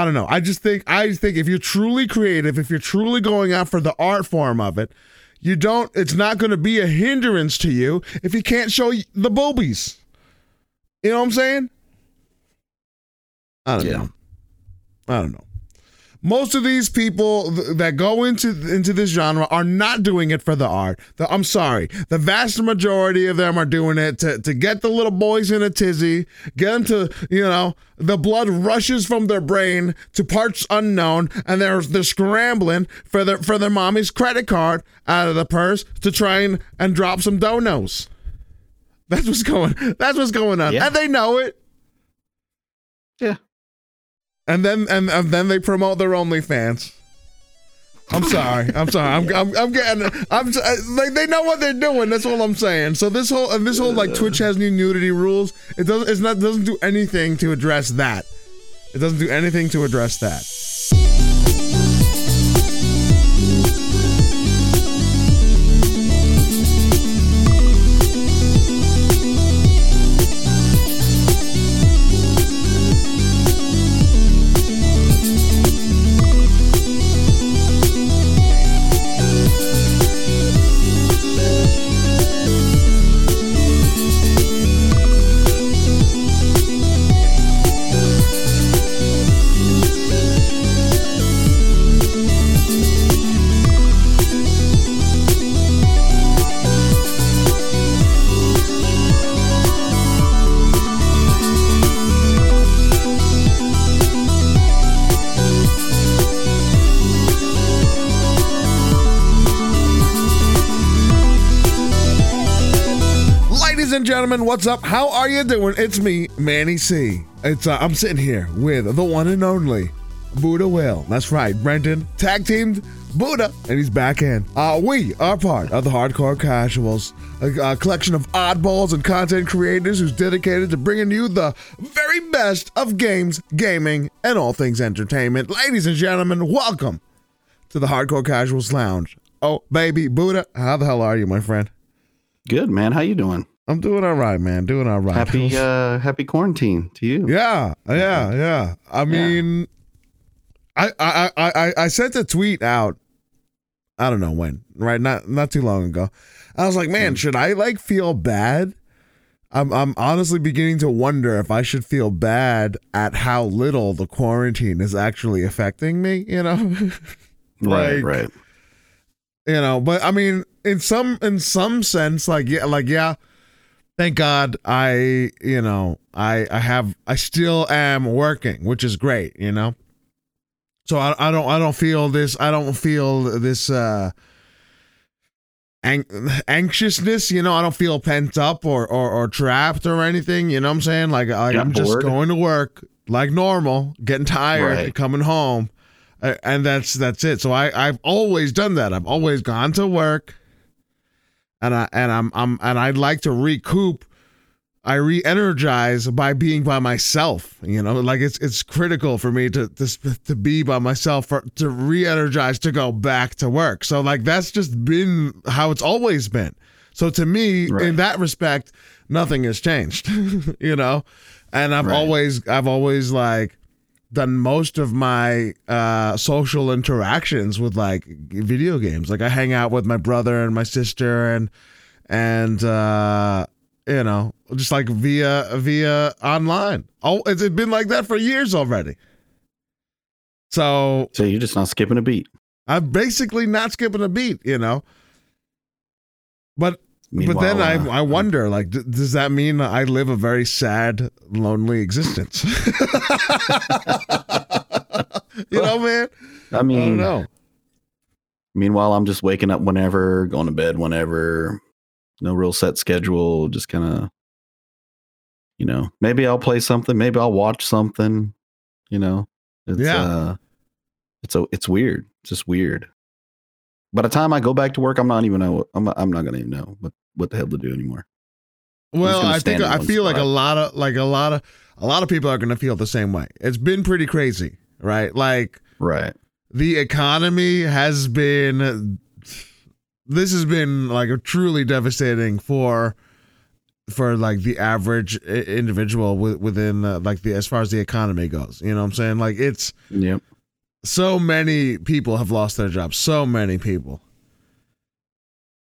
I don't know. I just think I think if you're truly creative, if you're truly going out for the art form of it, you don't. It's not going to be a hindrance to you if you can't show the boobies. You know what I'm saying? I don't Yeah. know. I don't know. Most of these people th- that go into into this genre are not doing it for the art. The- I'm sorry. The vast majority of them are doing it to, to get the little boys in a tizzy, get them to, you know, the blood rushes from their brain to parts unknown, and they're they're scrambling for their for their mommy's credit card out of the purse to try and, and drop some donos. That's what's going that's what's going on. Yeah. And they know it. Yeah. And then and, and then they promote their OnlyFans. I'm sorry. I'm sorry. I'm, I'm, I'm getting. I'm like uh, they know what they're doing. That's all I'm saying. So this whole and this whole like Twitch has new nudity rules. It doesn't. It's not. Doesn't do anything to address that. It doesn't do anything to address that. Gentlemen, what's up? How are you doing? It's me, Manny C. It's uh, I'm sitting here with the one and only Buddha Will. That's right, Brendan tag teamed Buddha, and he's back in. Uh, we are part of the Hardcore Casuals, a, a collection of oddballs and content creators who's dedicated to bringing you the very best of games, gaming, and all things entertainment. Ladies and gentlemen, welcome to the Hardcore Casuals Lounge. Oh, baby, Buddha, how the hell are you, my friend? Good man. How you doing? I'm doing all right, man. Doing all right. Happy uh happy quarantine to you. yeah, yeah, yeah. I mean, I, I, I, I, I sent a tweet out. I don't know when, right? Not, not too long ago. I was like, man, should I like feel bad? I'm, I'm honestly beginning to wonder if I should feel bad at how little the quarantine is actually affecting me. You know. Right, right. you know but i mean in some in some sense like yeah like yeah thank god i you know i i have i still am working which is great you know so i, I don't i don't feel this i don't feel this uh ang- anxiousness you know i don't feel pent up or, or or trapped or anything you know what i'm saying like, like i'm just going to work like normal getting tired Right. coming home and that's that's it. So I I've always done that. I've always gone to work, and I and I'm I'm and I'd like to recoup. I re-energize by being by myself. You know, like it's it's critical for me to to to be by myself for to re-energize to go back to work. So like that's just been how it's always been. So to me, in that respect, nothing has changed. you know, and I've Right. always I've always like done most of my uh social interactions with like video games. Like i hang out with my brother and my sister and and uh you know just like via via online. Oh it's it's been like that for years already. So So you're just not skipping a beat. i'm basically not skipping a beat you know? But but then Meanwhile, uh, I, I wonder, like, d- does that mean I live a very sad, lonely existence? you know, man. I I mean, don't know. meanwhile, I'm just waking up whenever, going to bed whenever. No real set schedule. Just kind of, you know, maybe I'll play something. Maybe I'll watch something. You know, it's, Yeah. uh, it's a, it's weird. It's just weird. By the time I go back to work, I'm not even know. I'm, I'm not gonna even know what what the hell to do anymore. Well, I think I feel like a lot of like a lot of a lot of people are going to feel the same way. It's been pretty crazy, right? Like Right. the economy has been this has been like a truly devastating for for like the average individual within uh, like the as far as the economy goes. You know what I'm saying? Like it's Yep. so many people have lost their jobs. So many people.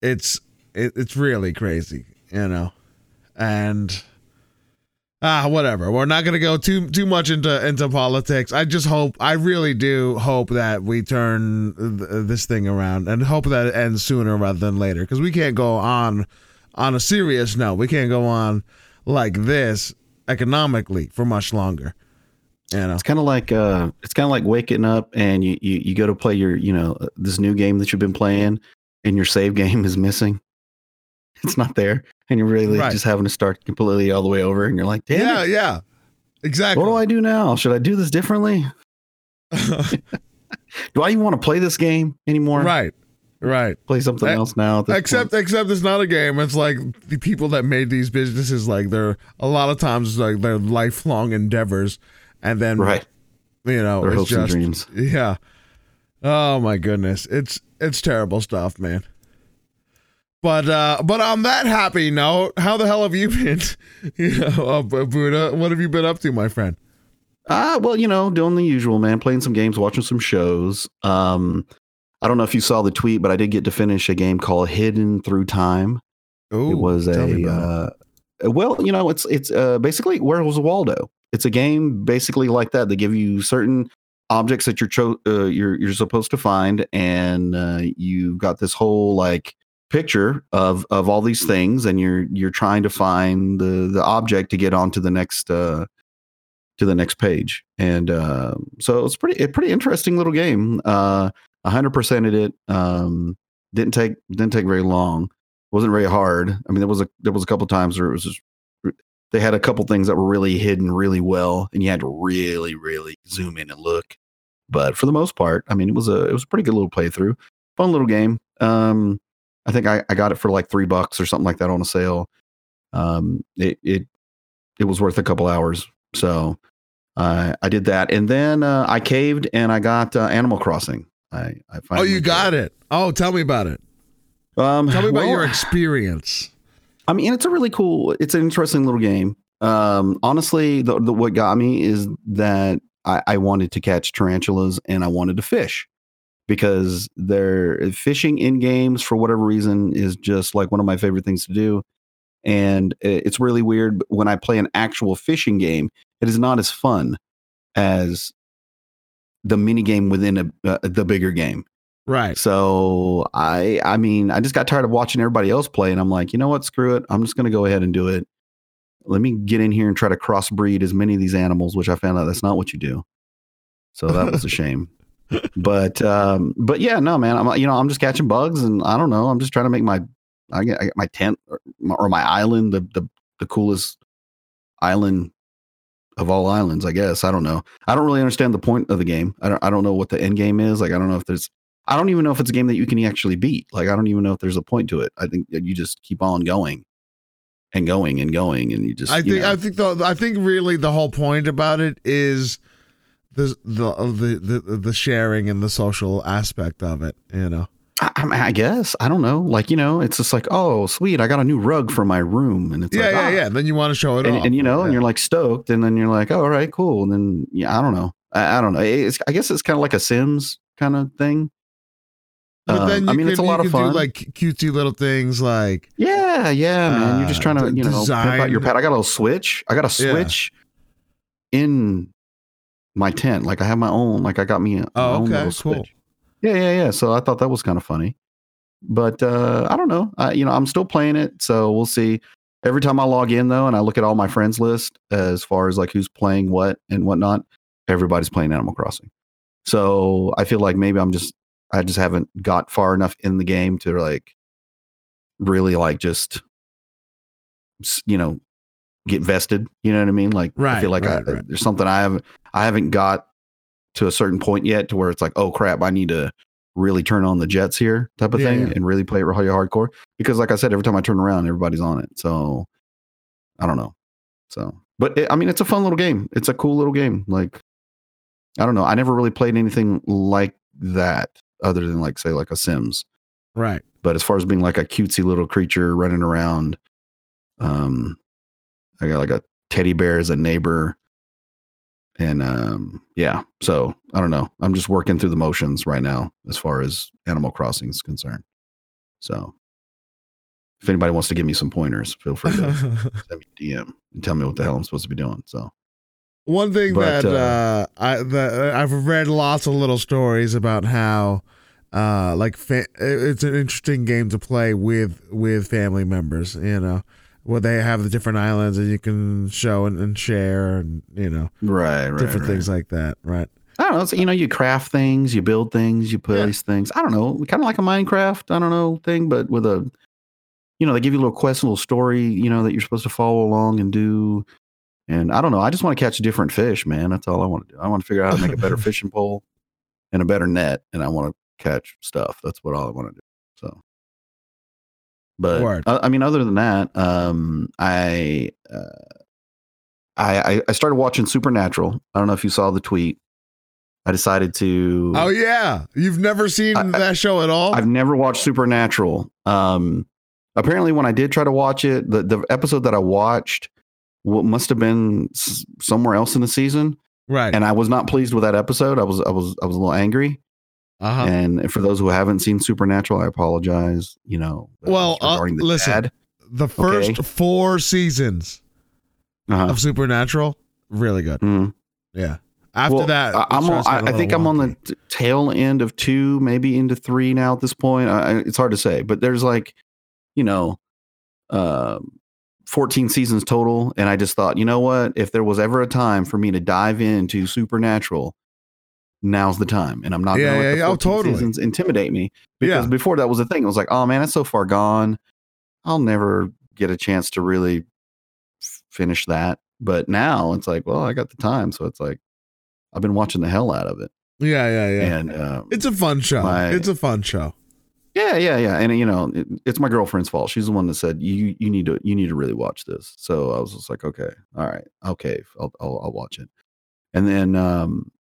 It's it, it's really crazy, you know, and ah, whatever. We're not gonna go too too much into into politics. I just hope, I really do hope that we turn th- this thing around and hope that it ends sooner rather than later because we can't go on on a serious note. We can't go on like this economically for much longer. You know. It's kind of like uh, it's kind of like waking up and you, you you go to play your you know this new game that you've been playing and your save game is missing. It's not there, and you're really Right. just having to start completely all the way over, and you're like, damn, Yeah, it, yeah. Exactly. what do I do now? Should I do this differently? Do I even want to play this game anymore? right. Right. Play something else now. Except point? except it's not a game. It's like the people that made these businesses like they're a lot of times like they're lifelong endeavors and then right, you know their it's hopes and just dreams. yeah. Oh my goodness. It's it's terrible stuff, man. But uh but on that happy note, how the hell have you been? you know, uh, Buddha, what have you been up to, my friend? Ah, well, you know, doing the usual, man. Playing some games, watching some shows. Um, I don't know if you saw the tweet, but I did get to finish a game called Hidden Through Time. Ooh, it was a uh, well, you know, it's it's uh, basically where was Waldo? It's a game basically like that. They give you certain objects that you're cho- uh, you're you're supposed to find, and uh, you got this whole like picture of of all these things, and you're you're trying to find the the object to get onto the next uh, to the next page. And uh, so it's pretty a pretty interesting little game. Uh, 100%ed it. Um, didn't take didn't take very long wasn't very hard. I mean, there was a there was a couple times where it was just they had a couple things that were really hidden really well, and you had to really really zoom in and look. But for the most part, I mean, it was a it was a pretty good little playthrough, fun little game. Um, I think I, I got it for like three bucks or something like that on a sale. Um, it it it was worth a couple hours, so uh, I did that, and then uh, I caved and I got uh, Animal Crossing. I I Oh, you got it. Oh, tell me about it. Um, Tell me about well, your experience. I mean, it's a really cool. It's an interesting little game. Um, honestly, the, the what got me is that I, I wanted to catch tarantulas and I wanted to fish because they're fishing in games for whatever reason is just like one of my favorite things to do. And it's really weird but when I play an actual fishing game. It is not as fun as the mini game within a, uh, the bigger game. Right. So I I mean, I just got tired of watching everybody else play and I'm like, you know what, screw it. I'm just gonna go ahead and do it. Let me get in here and try to crossbreed as many of these animals, which I found out that's not what you do. So that was a shame. But um, but yeah, no, man. I'm you know, I'm just catching bugs and I don't know. I'm just trying to make my I get, I get my tent or my, or my island the, the the coolest island of all islands, I guess. I don't know. I don't really understand the point of the game. I don't I don't know what the end game is. Like I don't know if there's I don't even know if it's a game that you can actually beat. Like I don't even know if there's a point to it. I think that you just keep on going and going and going and you just I you think know. I think the I think really the whole point about it is the the the the, the sharing and the social aspect of it. You know. I, I, guess I don't know. Like you know, it's just like oh sweet, I got a new rug for my room, and it's yeah, like, yeah, ah. yeah. And then you want to show it And, off, and you know, yeah. and you're like stoked, and then you're like, oh, all right, cool. And then yeah, I don't know. I, I don't know. It's I guess it's kind of like a Sims kind of thing. But Um, then you I mean, can, it's a lot of fun. Do like cutesy little things like Yeah, yeah, man. You're just Uh, trying to, you know, pimp out your design- pet. I got a little switch. I got a Yeah. switch in my tent. Like I have my own. Like I got me a my Oh, own okay, little cool. switch. Yeah, yeah, yeah. So I thought that was kind of funny. But uh, I don't know. I, you know, I'm still playing it, so we'll see. Every time I log in though, and I look at all my friends list as far as like who's playing what and whatnot, everybody's playing Animal Crossing. So I feel like maybe I'm just I just haven't got far enough in the game to like really like just you know get vested. You know what I mean? Like I feel like right, I, right. there's something I haven't I haven't got to a certain point yet to where it's like oh crap I need to really turn on the jets here type of Yeah, thing yeah. and really play it really hardcore because like I said every time I turn around everybody's on it so I don't know so but it, I mean it's a fun little game it's a cool little game like I don't know I never really played anything like that other than like say like a Sims right. but as far as being like a cutesy little creature running around Um, I got like a teddy bear as a neighbor, and um, yeah. So I don't know. I'm just working through the motions right now as far as Animal Crossing is concerned. So if anybody wants to give me some pointers, feel free to send me a DM and tell me what the hell I'm supposed to be doing. So One thing But, that uh, uh, I that I've read lots of little stories about how uh like fa- it's an interesting game to play with with family members, you know, where they have the different islands and you can show and, and share and you know right, right, different right. things like that, right? I don't know. So, you know, you craft things, you build things, you place things. I don't know, kind of like a Minecraft, I don't know, thing, but with a, you know, they give you a little quest, a little story, you know, that you're supposed to follow along and do. And I don't know. I just want to catch different fish, man. That's all I want to do. I want to figure out how to make a better fishing pole and a better net, and I want to catch stuff. That's what all I want to do. But. I, I mean, other than that, um, I, uh, I, I started watching Supernatural. I don't know if you saw the tweet. I decided to. Oh yeah, you've never seen I- that show at all? I've never watched Supernatural. Um, apparently, when I did try to watch it, the the episode that I watched w- must have been somewhere else in the season, right. and I was not pleased with that episode. I was I was I was a little angry. Uh huh. And for those who haven't seen Supernatural, I apologize. You know, uh, Well, uh, the listen. dad. The first okay. four seasons Uh-huh. of Supernatural, really good. Mhm. Yeah. After Well, that, I'm on, I, I think little I'm on the t- tail end of two, maybe into three now at this point. I, it's hard to say, but there's like, you know, um 14 seasons total. And I just thought, you know what? If there was ever a time for me to dive into Supernatural, now's the time. And I'm not Yeah, yeah, yeah. Oh, totally. seasons intimidate me because Yeah. before that was a thing. It was like, oh man, it's so far gone. I'll never get a chance to really finish that. But now it's like, well, I got the time, so it's like I've been watching the hell out of it. Yeah, yeah, yeah. And um, It's a fun show. My- it's a fun show. yeah, yeah, yeah. And you know, it, it's my girlfriend's fault. She's the one that said you you need to you need to really watch this. So I was just like, okay, all right, okay, I'll I'll, I'll watch it. And then um,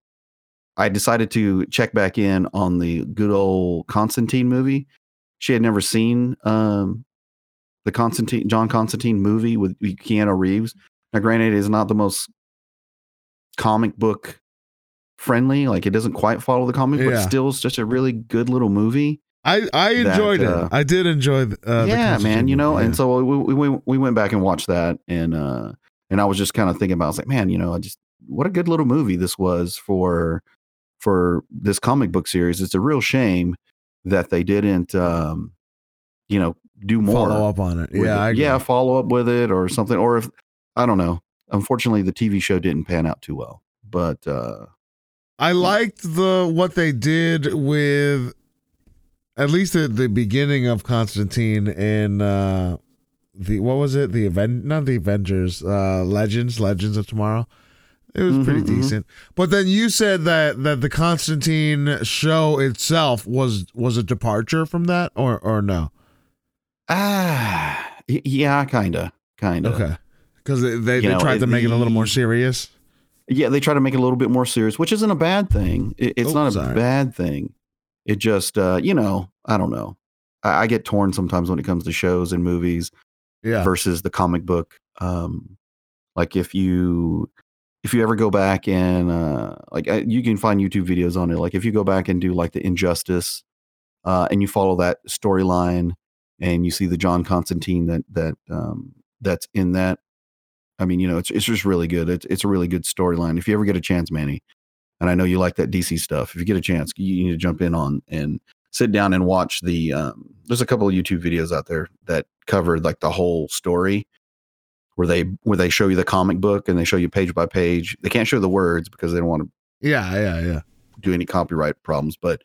I decided to check back in on the good old Constantine movie. She had never seen um, the Constantine John Constantine movie with Keanu Reeves. Now, granted, it is not the most comic book friendly. Like it doesn't quite follow the comic, but Yeah. still, it's just a really good little movie I I That, enjoyed uh, it. I did enjoy. The, uh, the yeah, man. You know, movie, and so we, we we went back and watched that, and uh, and I was just kind of thinking about, I was like, man, you know, I just what a good little movie this was for for this comic book series. It's a real shame that they didn't, um, you know, do more. follow up on it. Yeah, it. Yeah, follow up with it or something, or if I don't know. Unfortunately, the TV show didn't pan out too well, but uh, I liked the what they did with at least at the beginning of Constantine and uh the what was it? The event not the Avengers, uh Legends, Legends of Tomorrow. It was pretty Mhm, mhm. decent. But then you said that that the Constantine show itself was was a departure from that or or no? ah, yeah, kind of, kind of. Okay. Cuz they they, they know, tried to make it a little more serious. Yeah, they try to make it a little bit more serious, which isn't a bad thing. It, it's Oh, not a sorry. bad thing. It just, uh, you know, I don't know. I, I get torn sometimes when it comes to shows and movies Yeah. versus the comic book. Um, like if you if you ever go back and uh, like you can find YouTube videos on it. Like if you go back and do like the Injustice, uh, and you follow that storyline, and you see the John Constantine that that um, that's in that. I mean, you know, it's it's just really good. It's it's a really good storyline. If you ever get a chance, Manny, and I know you like that DC stuff. If you get a chance, you you need to jump in on and sit down and watch the. Um, there's a couple of YouTube videos out there that cover like the whole story, where they where they show you the comic book and they show you page by page. They can't show the words because they don't want to Yeah, yeah, yeah. do any copyright problems, but.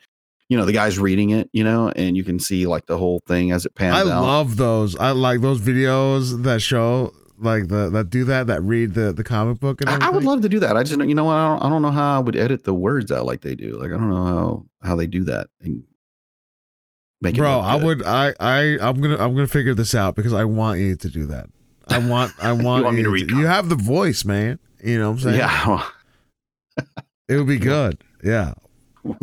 You know the guy's reading it, you know, and you can see like the whole thing as it pans I out. love those. I like those videos that show like the that do that that read the the comic book and I, I would love to do that. I just, you know, what, I don't, I don't know how I would edit the words out like they do. Like, I don't know how how they do that and make it. Bro, I would I I I'm to I'm going to figure this out because I want you to do that. I want I want, want me to you read You have the voice, man. You know what I'm saying? Yeah, It would be good. Yeah.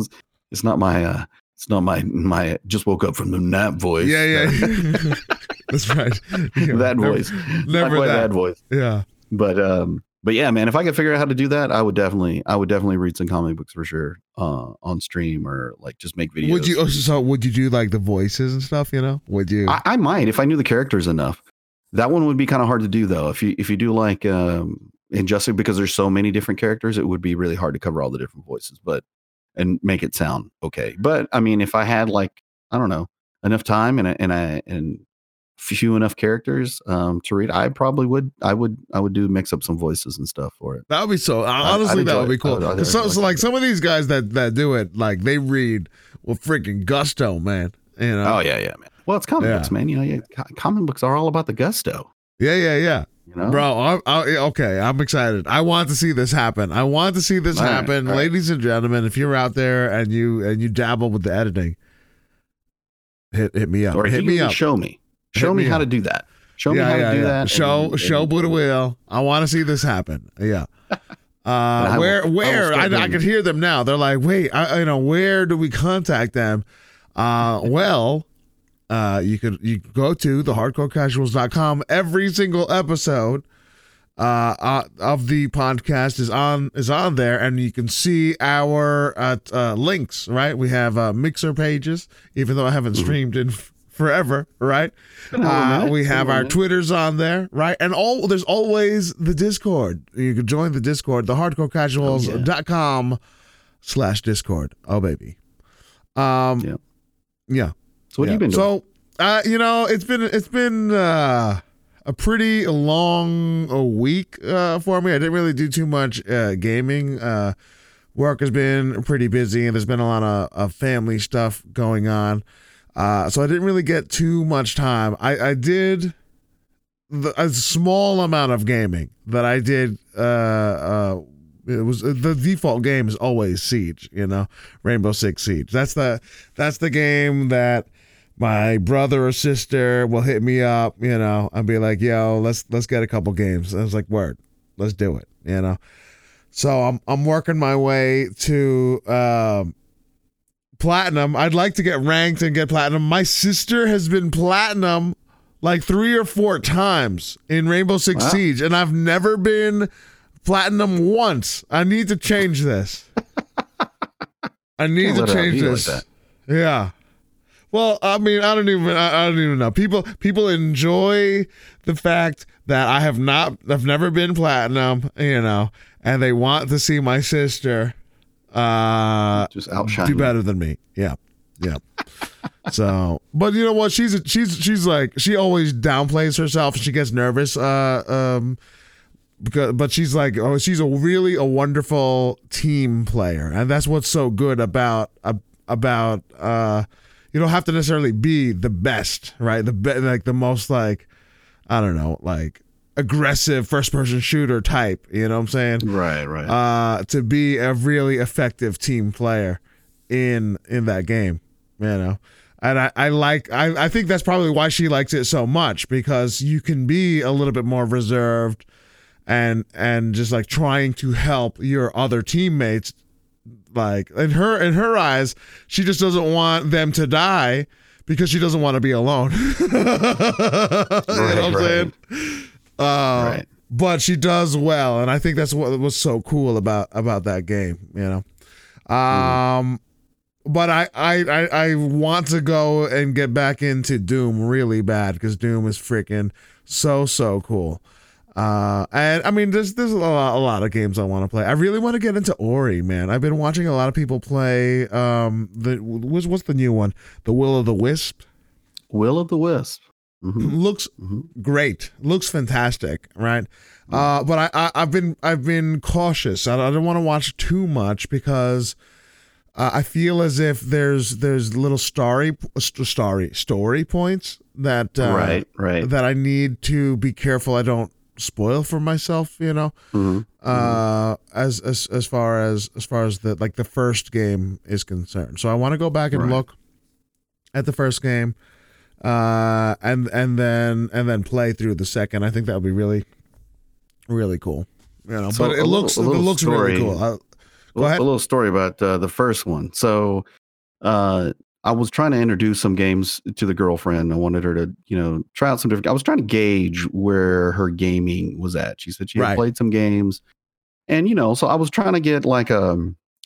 it's not my. uh It's not my my. Just woke up from the nap voice. Yeah, yeah. That's right. Yeah, that never- voice. Never that. that voice. Yeah. But um, but yeah, man, if I could figure out how to do that, I would definitely, I would definitely read some comic books for sure, uh, on stream or like just make videos. Would you? oh, So would you do like the voices and stuff? You know? Would you? I, I might if I knew the characters enough. That one would be kind of hard to do though. If you if you do like um Injustice, because there's so many different characters, it would be really hard to cover all the different voices, but and make it sound okay. But I mean, if I had like I don't know enough time and and I and few enough characters um to read, I probably would I would I would do mix up some voices and stuff for it. That would be so. Honestly, that would be cool. I'd- I'd 'Cause so, so, like some of these guys that that do it, like they read with freaking gusto, man. You know? Oh yeah, yeah, man. Well, it's comic Yeah. books, man. You know, yeah, comic books are all about the gusto. yeah, yeah, yeah. You know, Bro, I, I, okay, I'm excited. I want to see this happen. I want to see this All right, happen, right. ladies and gentlemen. If you're out there and you and you dabble with the editing, hit hit me up. or hit me up. show me, show me, me how up. to do that. Show me how to do that. Show and- show and- Buddha will. I want to see this happen. Yeah. Uh, I will- where I where I, I, can hear them now. They're like, wait, I, you know, where do we contact them? Uh, well, uh, you could you could go to the hardcorecasuals.com. Every single episode uh, uh, of the podcast is on is on there, and you can see our uh, uh, links. Right, we have uh, mixer pages, even though I haven't streamed in forever. Right, Been a little uh, we have our. Twitters on there, right? And all there's always the Discord. You can join the Discord, the hardcorecasuals.com slash Discord. Oh baby. Um Yeah. yeah. So what yeah. have you been doing? So uh, you know, it's been it's been uh a pretty long a week uh for me. I didn't really do too much uh gaming. Uh work has been pretty busy and there's been a lot of, of family stuff going on. Uh, so I didn't really get too much time. I, I did the, a small amount of gaming that I did. Uh, uh, it was the default game is always Siege, you know, Rainbow Six Siege. That's the that's the game that my brother or sister will hit me up, you know, and be like, "Yo, let's let's get a couple games." I was like, "Word, let's do it," you know. So I'm I'm working my way to um, platinum. I'd like to get ranked and get platinum. My sister has been platinum like three or four times in Rainbow Six Wow. Siege, and I've never been platinum once. I need to change this. I need to let it out change be like this. yeah. Well, I mean, I don't even, I, don't even know. People, people enjoy the fact that I have not, I've never been platinum, you know, and they want to see my sister, uh, Just outshine. do better than me. Yeah, yeah. so, but you know what? She's she's she's like she always downplays herself. And she gets nervous. Uh, um, because but she's like oh she's a really a wonderful team player, and that's what's so good about ab- about uh. You don't have to necessarily be the best, right? The be- like the most like I don't know, like aggressive first person shooter type. You know what I'm saying? Right, right. uh, to be a really effective team player in in that game. You know, and I, I like I, I think that's probably why she likes it so much because you can be a little bit more reserved and and just like trying to help your other teammates. Like in her in her eyes, she just doesn't want them to die because she doesn't want to be alone. you know what I'm right. saying? Uh, right. but she does well and i think that's what was so cool about about that game you know um but I, I i i want to go and get back into doom really bad because doom is freaking so so cool uh and i mean there's there's a lot, a lot of games i want to play. I really want to get into ori man. I've been watching a lot of people play um the what's, what's the new one? The will of the wisp? Will of the Wisp. Mhm, looks mhm. great. Looks fantastic right? Uh but I, I i've been i've been cautious. I, I don't want to watch too much because uh, i feel as if there's there's little starry st- starry story points that uh, right, right. that i need to be careful i don't spoil for myself you know Mhm. uh as as as far as as far as the like the first game is concerned so i want to go back and Right. look at the first game uh and and then and then play through the second i think that would be really really cool you know So but it little- looks it looks really cool Uh, A ahead. A little story about uh, the first one. So, uh, I was trying to introduce some games to the girlfriend. I wanted her to, you know, try out some different. I was trying to gauge where her gaming was at. She said she had Right. played some games, and you know, so I was trying to get like a.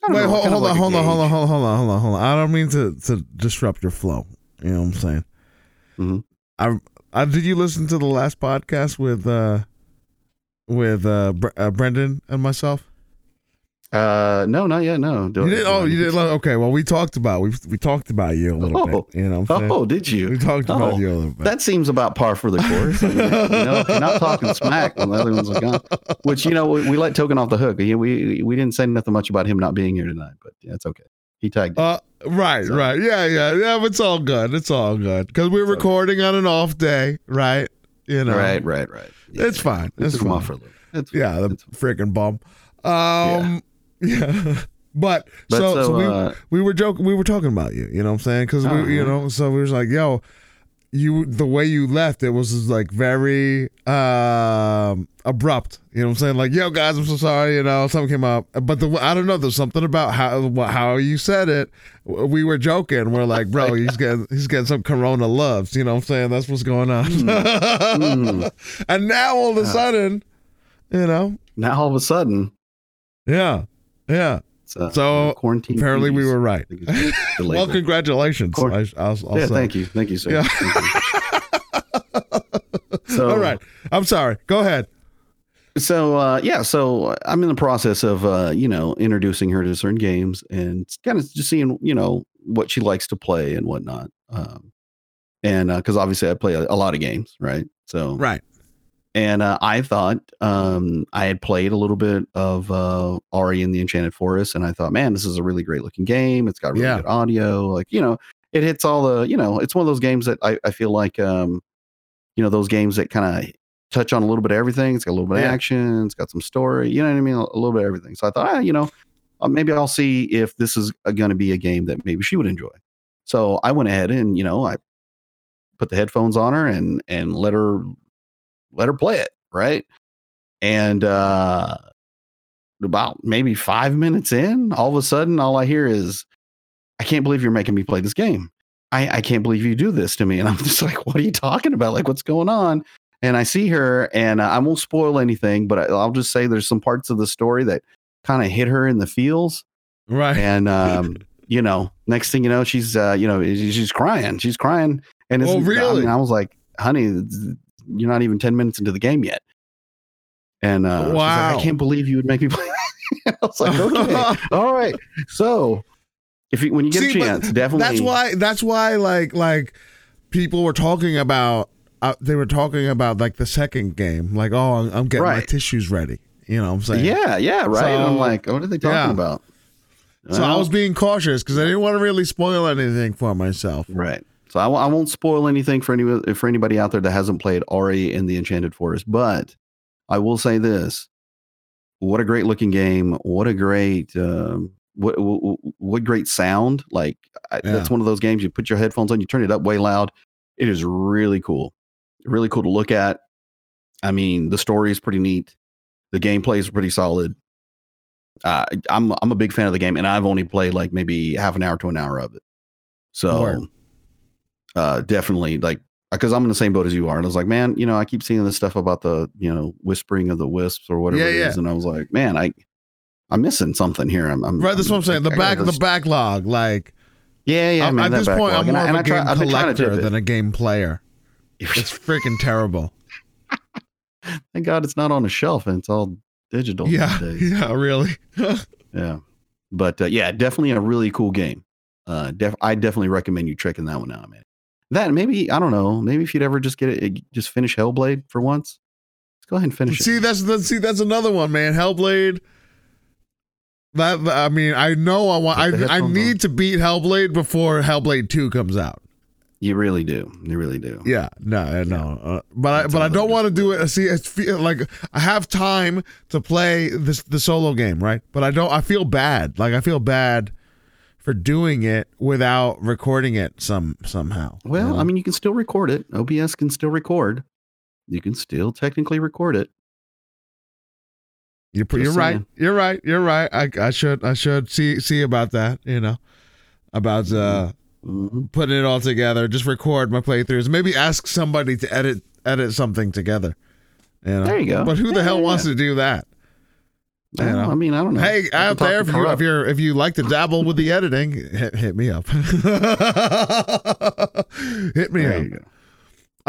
Don't Wait, know, hold, hold like on, hold on, hold on, hold on, hold on, hold on, hold on. I don't mean to to disrupt your flow. You know what I'm saying? Mhm. I, I did you listen to the last podcast with uh with uh, Bre- uh Brendan and myself? Uh, no, not yet. No. Do- You did? Oh, you did. Okay. Well, we talked about we we talked about you a little Oh. bit. You know what I'm saying? Oh, did you? we talked about Oh, you a little bit. That seems about par for the course. I mean, you know, you're not talking smack when the other ones are gone, which you know we, we let Token off the hook. We we we didn't say nothing much about him not being here tonight, but yeah, it's okay. He tagged. Uh, right, So- right, yeah, yeah, yeah. It's all good. It's all good because we're So- recording on an off day, right? You know, right, right, right. It's fine. It's off fine. for a little. It's, Yeah, the it's- freaking bum. Um, yeah. But, But so, so, so, we uh, we were joking. We were talking about you. You know what I'm saying? Because we, you Uh-huh. know, so we was like, yo, you the way you left it was just like very um abrupt. You know what I'm saying? Like, yo, guys, I'm so sorry. You know, something came up, but the I don't know. There's something about how how you said it. We were joking. We're like, bro, he's getting he's getting some Corona loves. You know what I'm saying? That's what's going on. Mm. and now all of a sudden, you know, now all of a sudden, yeah, yeah. uh, So, quarantine. Apparently, we were right. I think it's the well, congratulations. Cor- I, I'll, I'll yeah, say. thank you, thank you, sir. Yeah. Thank you. So, All right. I'm sorry. Go ahead. So uh, yeah, so I'm in the process of uh, you know introducing her to certain games and kind of just seeing you know what she likes to play and whatnot. Um, and because obviously I play a, a lot of games, right? So Right. And uh, I thought um, I had played a little bit of uh, Ori in the Enchanted Forest, and I thought, man, this is a really great looking game. It's got really Yeah. good audio, like you know, it hits all the you know, it's one of those games that I, I feel like um, you know those games that kind of touch on a little bit of everything. It's got a little bit of Yeah. action, it's got some story, you know what I mean, a, a little bit of everything. So I thought, ah, you know, uh, maybe I'll see if this is going to be a game that maybe she would enjoy. So I went ahead and you know I put the headphones on her and and let her let her play it right? And uh about maybe five minutes in all of a sudden all i hear is i can't believe you're making me play this game. I i can't believe you do this to me. And i'm just like what are you talking about? Like what's going on? And i see her and uh, i won't spoil anything but I, i'll just say there's some parts of the story that kind of hit her in the feels. Right. and um you know next thing you know she's uh you know she's crying she's crying. And it's Oh, I, really? mean, I was like honey you're not even 10 minutes into the game yet and uh she's like, i can't believe you would make me play i was like okay all right so if you when you get See, a chance definitely That's why. That's why. Like, like people were talking about. Uh, they were talking about like the second game. Like, oh, I'm, I'm getting my tissues ready. You know what I'm saying? yeah yeah right and i'm like what are they talking yeah. about So I was being cautious because I didn't want to really spoil anything for myself. Right. So I, w- I won't spoil anything for any for anybody out there that hasn't played Ori in the Enchanted Forest, but I will say this: what a great looking game! What a great um, what, what what great sound! Like I, that's one of those games you put your headphones on, you turn it up way loud. It is really cool, really cool to look at. I mean, the story is pretty neat. The gameplay is pretty solid. Uh, I'm I'm a big fan of the game, and I've only played like maybe half an hour to an hour of it. So. Uh, definitely like because I'm in the same boat as you are, and I was like, man, you know, I keep seeing this stuff about the you know whispering of the wisps or whatever Yeah, it is, yeah. and I was like, man, I I'm missing something here. I'm, I'm Right. That's what I'm saying. The I back, the backlog. Like yeah, yeah. I'm- man, at this point. I'm more of and a I try- game I've been trying to collector than a game player. It's freaking terrible. Thank God it's not on a shelf and it's all digital. these Yeah. days. Yeah. Really. Yeah. But uh, yeah, definitely a really cool game. Uh, def- I definitely recommend you checking that one out, man. That maybe I don't know. Maybe if you'd ever just get it, just finish Hellblade for once. Let's go ahead and finish See, it. that's that's see, that's another one, man. Hellblade. That I mean, I know I want. I I need on. to beat Hellblade before Hellblade Two comes out. You really do. You really do. Yeah, no, no. Uh, but I but I don't want to do it. See, it's feel like I have time to play this the solo game, right? But I don't. I feel bad. Like I feel bad for doing it without recording it some somehow. you Well, know? I mean, you can still record it. OBS can still record. You can still technically record it. You're, you're right. You're right. You're right. I, I should I should see see about that. You know, about uh Mhm. putting it all together. Just record my playthroughs. Maybe ask somebody to edit edit something together. You know? There you go. But who the Yeah, hell yeah, wants yeah. to do that? You Well, know. I mean, I don't know. Hey, out there, if you if you're if you like to dabble with the editing, hit, hit me up. hit me There up. you.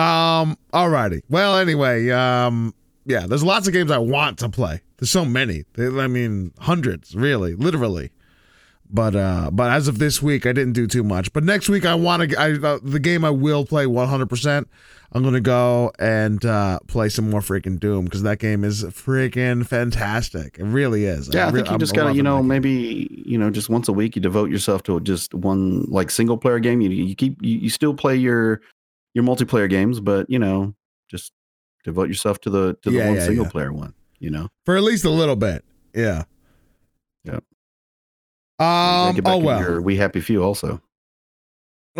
Um. Alrighty. Well. Anyway. Um. Yeah. There's lots of games I want to play. There's so many. I mean, hundreds. Really. Literally. But uh. But as of this week, I didn't do too much. But next week, I want to. I uh, the game I will play 100. percent I'm gonna go and uh, play some more freaking Doom because that game is freaking fantastic. It really is. Yeah, I re- think you I'm just gotta, you know, maybe you know, just once a week, you devote yourself to just one like single player game. You you keep you, you still play your your multiplayer games, but you know, just devote yourself to the to the Yeah, one yeah, single yeah. player one. You know, for at least a little bit. Yeah. Yep. Um. Oh well. We Happy Few also.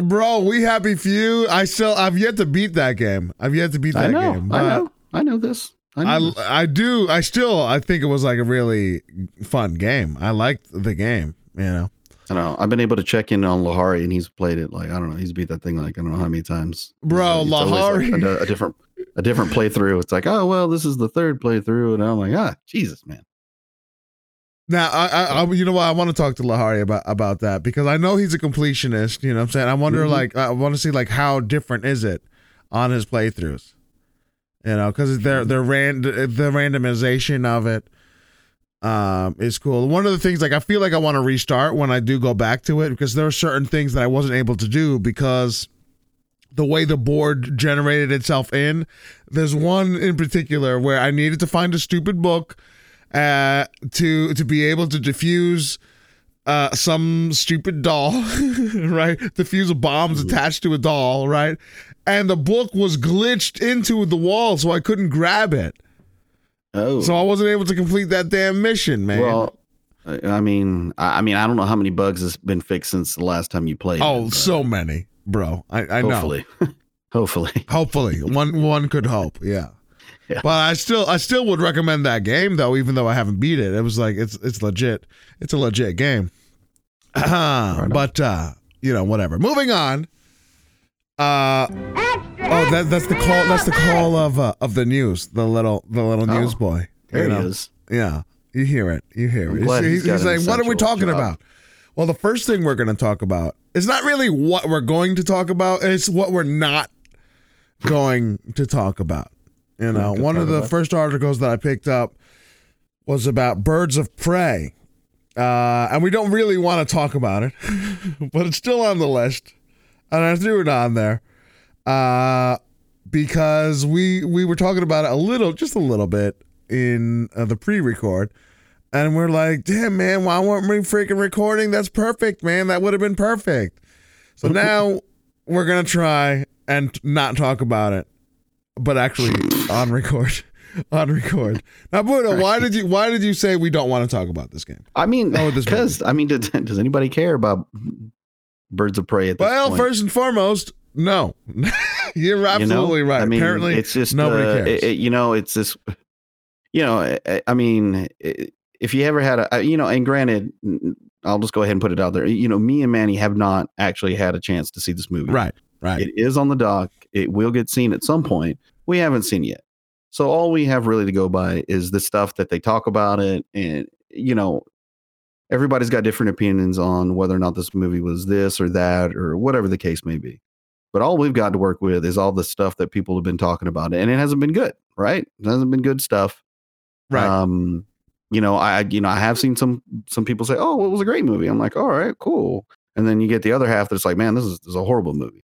Bro, we happy few. I still I've yet to beat that game. I've yet to beat that I know, game. I know, I know this. I know. I this. I do I still I think it was like a really fun game. I liked the game, you know. I don't know. I've been able to check in on Lahari, and he's played it like I don't know. He's beat that thing like I don't know how many times. Bro, It's always, like, Lahari- a, a different a different playthrough. It's like, oh well, this is the third playthrough, and I'm like, ah, Jesus, man. Now, I, I, I you know what? I want to talk to Lahari about about that because I know he's a completionist. You know, what I'm saying. I wonder, Mhm. like, I want to see like how different is it on his playthroughs. You know, because they're they're ran the randomization of it um is cool. One of the things, like, I feel like I want to restart when I do go back to it because there are certain things that I wasn't able to do because the way the board generated itself in. There's one in particular where I needed to find a stupid book uh, to to be able to defuse uh, some stupid doll, right? Diffuse a bombs attached to a doll, right? And the book was glitched into the wall, so I couldn't grab it. Oh, So I wasn't able to complete that damn mission, man. well, I mean, I mean, I don't know how many bugs has been fixed since the last time you played. oh, it, so many, bro. I, I know. hopefully, hopefully. Hopefully, one one could hope. Yeah. Yeah. But I still I still would recommend that game though, even though I haven't beat it. It was like it's it's legit. It's a legit game. on. but uh, you know, whatever. Moving on. Uh oh, that that's the call. That's the call of uh, of the news. The little the little Oh, news boy. There you he is. Yeah, you hear it. You hear it. He's, he's he's, got saying, "What are we talking job." about?" Well, the first thing we're going to talk about is not really what we're going to talk about. It's what we're not going to talk about. You know, one of the first articles that I picked up was about birds of prey, uh, and we don't really want to talk about it, but it's still on the list, and I threw it on there uh, because we we were talking about it a little, just a little bit in uh, the pre-record, and we're like, "Damn, man, why weren't we freaking recording? That's perfect, man. That would have been perfect." So now we're gonna try and not talk about it, but actually on record. On record. Now, Buddha, why did you why did you say we don't want to talk about this game? I mean, because I mean, does, does anybody care about birds of prey at this Well, point? first and foremost, no. You're You know? absolutely right. I mean, Apparently, it's just nobody uh, cares. it- it- you know, it's this. You know, I, I mean, i- if you ever had a, uh, you know, and granted, I'll just go ahead and put it out there. You know, me and Manny have not actually had a chance to see this movie. right, right. It is on the dock. It will get seen at some point. We haven't seen yet. So all we have really to go by is the stuff that they talk about it. And, you know, everybody's got different opinions on whether or not this movie was this or that or whatever the case may be. But all we've got to work with is all the stuff that people have been talking about. And it hasn't been good, right? It hasn't been good stuff. right. Um, you know, I you know, I have seen some some people say, "Oh, well, it was a great movie." I'm like, "All right, cool." And then you get the other half that's like, "Man, this is, this is a horrible movie."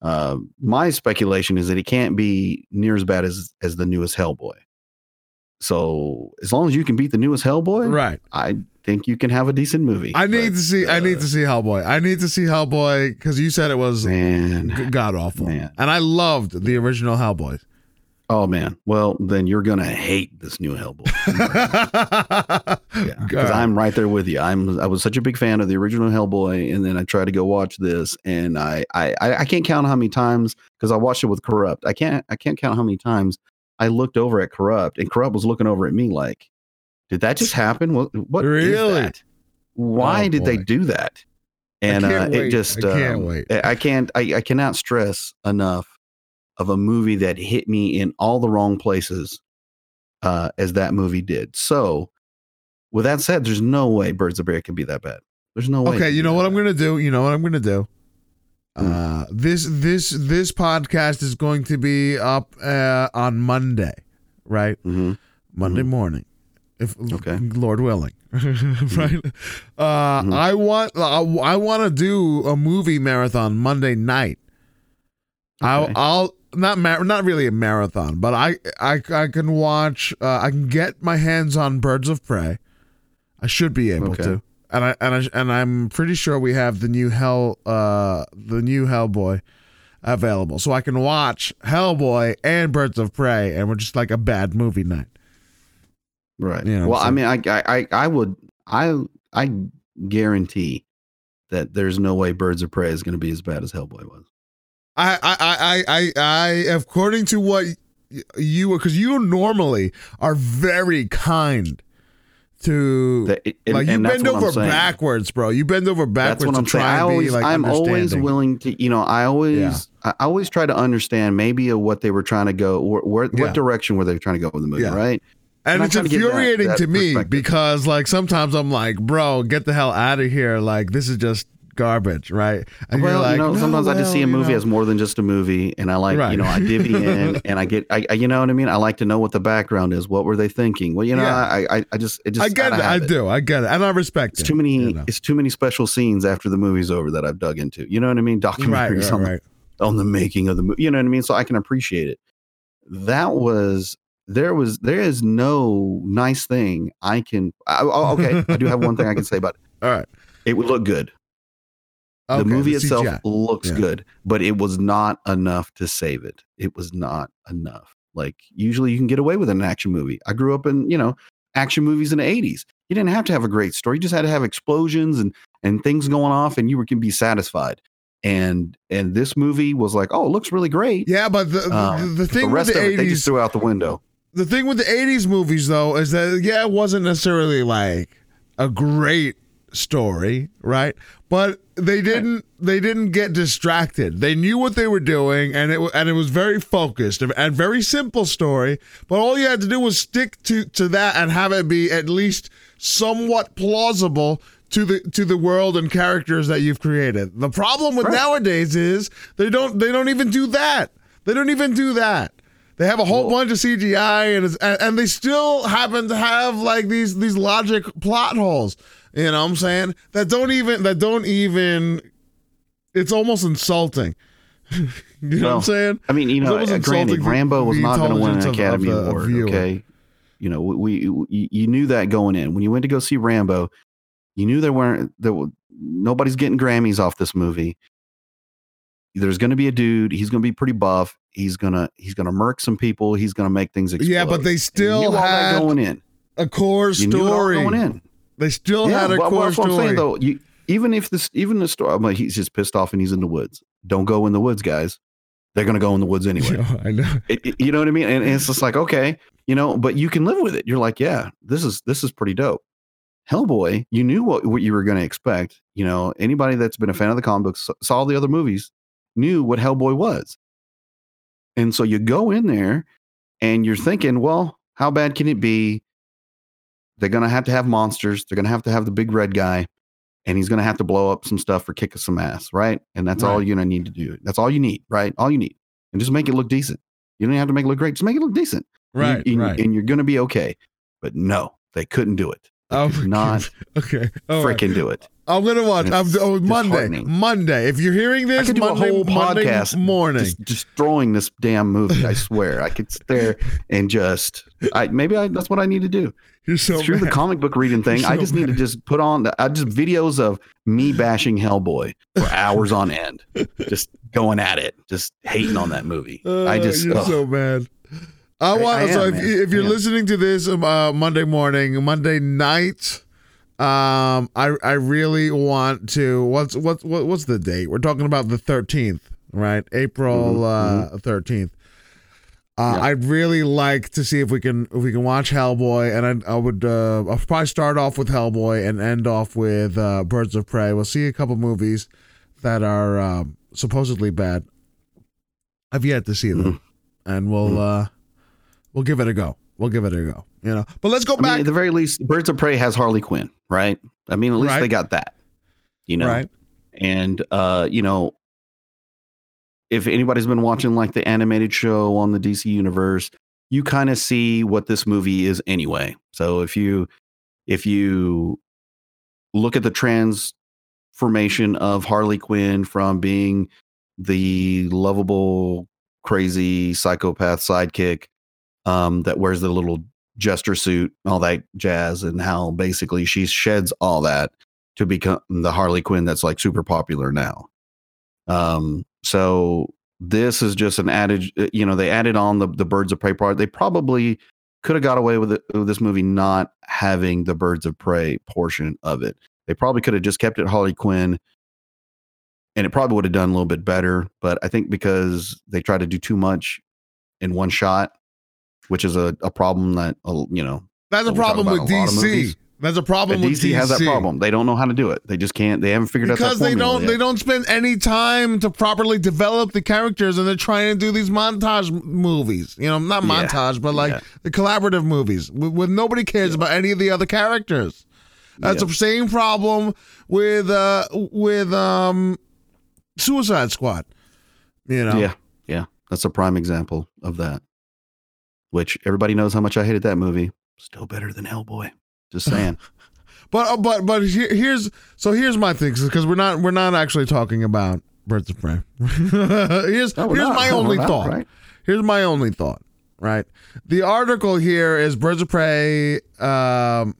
Uh, my speculation is that it can't be near as bad as as the newest Hellboy. So as long as you can beat the newest Hellboy, right. I think you can have a decent movie. I need But, to see. I need uh, to see Hellboy. I need to see Hellboy because you said it was god awful, and I loved the original Hellboy. Oh man. Well, then you're gonna hate this new Hellboy. Yeah, because. I'm right there with you. I'm I was such a big fan of the original Hellboy, and then I tried to go watch this, and I I I can't count how many times because I watched it with Corrupt. I can't I can't count how many times I looked over at Corrupt, and Corrupt was looking over at me like, "Did that just happen? What what is Really? that? Why Oh, did they do that?" and uh, it just I can't um, wait. I can't I, I cannot stress enough of a movie that hit me in all the wrong places uh, as that movie did. So, with that said, there's no way Birds of Prey can be that bad. There's no way. Okay, you know what I'm gonna do. You know what I'm gonna do. Hmm. Uh, this this this podcast is going to be up uh, on Monday, right? Mhm. Monday morning, if Okay. Lord willing, right? Uh, Mhm. I want I, I want to do a movie marathon Monday night. I'll I'll not mar- not really a marathon, but I I I can watch. Uh, I can get my hands on Birds of Prey. I should be able Okay. to, and I and I and I'm pretty sure we have the new Hell uh the new Hellboy available, so I can watch Hellboy and Birds of Prey, and we're just like a bad movie night. Right. You know, well, I mean, I, I, I, I would, I, I guarantee that there's no way Birds of Prey is going to be as bad as Hellboy was. I I I I I according to what you because you normally are very kind to and- like you bend over backwards, bro. You bend over That's backwards what to I'm saying. try I and always, be like I'm always willing to, you know, I always, Yeah. I always try to understand maybe what they were trying to go, or, where, Yeah. what direction were they trying to go with the movie, Yeah. right? and and it's try to that- infuriating that to me because like sometimes I'm like, bro, get the hell out of here. Like this is just garbage, right? And well, like, you know, "No, sometimes I just see a well, you movie know." as more than just a movie, and I like, Right. you know, I divvy in, and I get, I, I, you know what I mean. I like to know what the background is. What were they thinking? Well, you know, Yeah. I, I, just, it just, I get it. I it. do. I get it. And I respect It's it. too many. you know. It's too many special scenes after the movie's over that I've dug into. You know what I mean? Right, Documentaries right, on, right. The, on the making of the movie. You know what I mean? So I can appreciate it. That was there was there is no nice thing I can. I, oh, okay, I do have one thing I can say about it. All right. It would look good. Okay, the movie itself looks Yeah. good, but it was not enough to save it. It was not enough. Like usually you can get away with an action movie. I grew up in, you know, action movies in the 80s. You didn't have to have a great story. You just had to have explosions and and things going off and you were can be satisfied. And and this movie was like, "Oh, it looks really great." Yeah, but the Um, the, the thing the with rest the of it they just threw out the window. the thing with the '80s movies though is that yeah, it wasn't necessarily like a great story, right? But they didn't they didn't get distracted. They knew what they were doing, and it and it was very focused and- very simple story. But all you had to do was stick to to that and have it be at least somewhat plausible. To the to the world and characters that you've created. The problem with Right. nowadays is they don't they don't even do that. They don't even do that. They have a whole Well- bunch of CGI and, and and they still happen to have like these these logic plot holes. You know what I'm saying? That don't even that don't even. It's almost insulting. you know what I'm saying? I mean, you know, uh, granted, Rambo was not going to win an Academy of the- of Award. Okay, you know, we, we you, knew that going in when you went to go see Rambo, you knew there weren't there were, nobody's getting Grammys off this movie. There's going to be a dude. He's going to be pretty buff. He's gonna he's gonna murk some people. He's going to make things explode. Yeah, but they still knew all that had going in. a core You knew it all story. going in. They still yeah, had a well, core well, story. saying though. You, even if this, even the story, I'm like, he's just pissed off and he's in the woods. Don't go in the woods, guys. They're gonna go in the woods anyway. Yeah, I know. It- it- you know what I mean? And, and it's just like, okay, you know, but you can live with it. You're like, yeah, this is this is pretty dope. Hellboy, you knew what, what you were going to expect. You know, anybody that's been a fan of the comic books, saw the other movies, knew what Hellboy was. And so you go in there and you're thinking, well, how bad can it be? They're going to have to have monsters. They're going to have to have the big red guy, and he's going to have to blow up some stuff or kick us some ass, right? And that's all you're going to need to do. That's all you need, right? All you need. And just make it look decent. You don't have to make it look great. Just make it look decent. And you- Right, and, right. You're going to be okay. But no, they couldn't do it. They Oh, not Okay. All right. freaking do it. I'm gonna watch. I'm oh, Monday. Monday. If you're hearing I this, could do Monday, a whole Monday podcast morning. just destroying this damn movie. I swear, I could sit there and just. I maybe I, that's what I need to do. you're so Screw the comic book reading thing. You're I so just need to just put on the, I just videos of me bashing Hellboy for hours on end, just going at it, just hating on that movie. I Uh, just you're ugh. so mad. I I- want I so am, if, if you're I am. listening to this um, uh, Monday morning, Monday night, um, I I really want to. What's what's what, what's the date? We're talking about the 13th, right? April Mhm, uh 13th. Uh, Yeah. I'd really like to see if we can if we can watch Hellboy, and I, I would uh, I'll probably start off with Hellboy and end off with uh, Birds of Prey. We'll see a couple movies that are um, supposedly bad. I've yet to see them, and we'll uh, we'll give it a go. We'll give it a go. You know, but let's go I mean, back. at the very least, Birds of Prey has Harley Quinn, right? I mean, at least Right. they got that. You know, Right. and uh, you know, if anybody's been watching like the animated show on the DC universe, you kind of see what this movie is anyway. So if you if you look at the transformation of Harley Quinn from being the lovable, crazy psychopath sidekick um, that wears the little jester suit, all that jazz, and how basically she sheds all that to become the Harley Quinn that's like super popular now. Um, so this is just an added, uh, you know, they added on the the Birds of Prey part. They probably could have got away with, it, with this movie not having the Birds of Prey portion of it. They probably could have just kept it Harley Quinn, and it probably would have done a little bit better. But I think because they tried to do too much in one shot, which is a, a problem that you know That's a problem with DC. That's a problem with DC, has that problem. They don't know how to do it. They just can't. They haven't figured because out that they don't yet. they don't spend any time to properly develop the characters and they're trying to do these montage movies you know not Yeah, montage but like yeah. the collaborative movies with, with nobody cares about any of the other characters that's Yeah. the same problem with uh with um suicide squad you know Yeah, yeah, that's a prime example of that. Which everybody knows how much I hated that movie. Still better than Hellboy. Just saying. But uh, but but here, here's so here's my thing because we're not we're not actually talking about Birds of Prey. here's No, here's not. my No, only not, thought. right? Here's my only thought. Right, the article here is Birds of Prey. Um,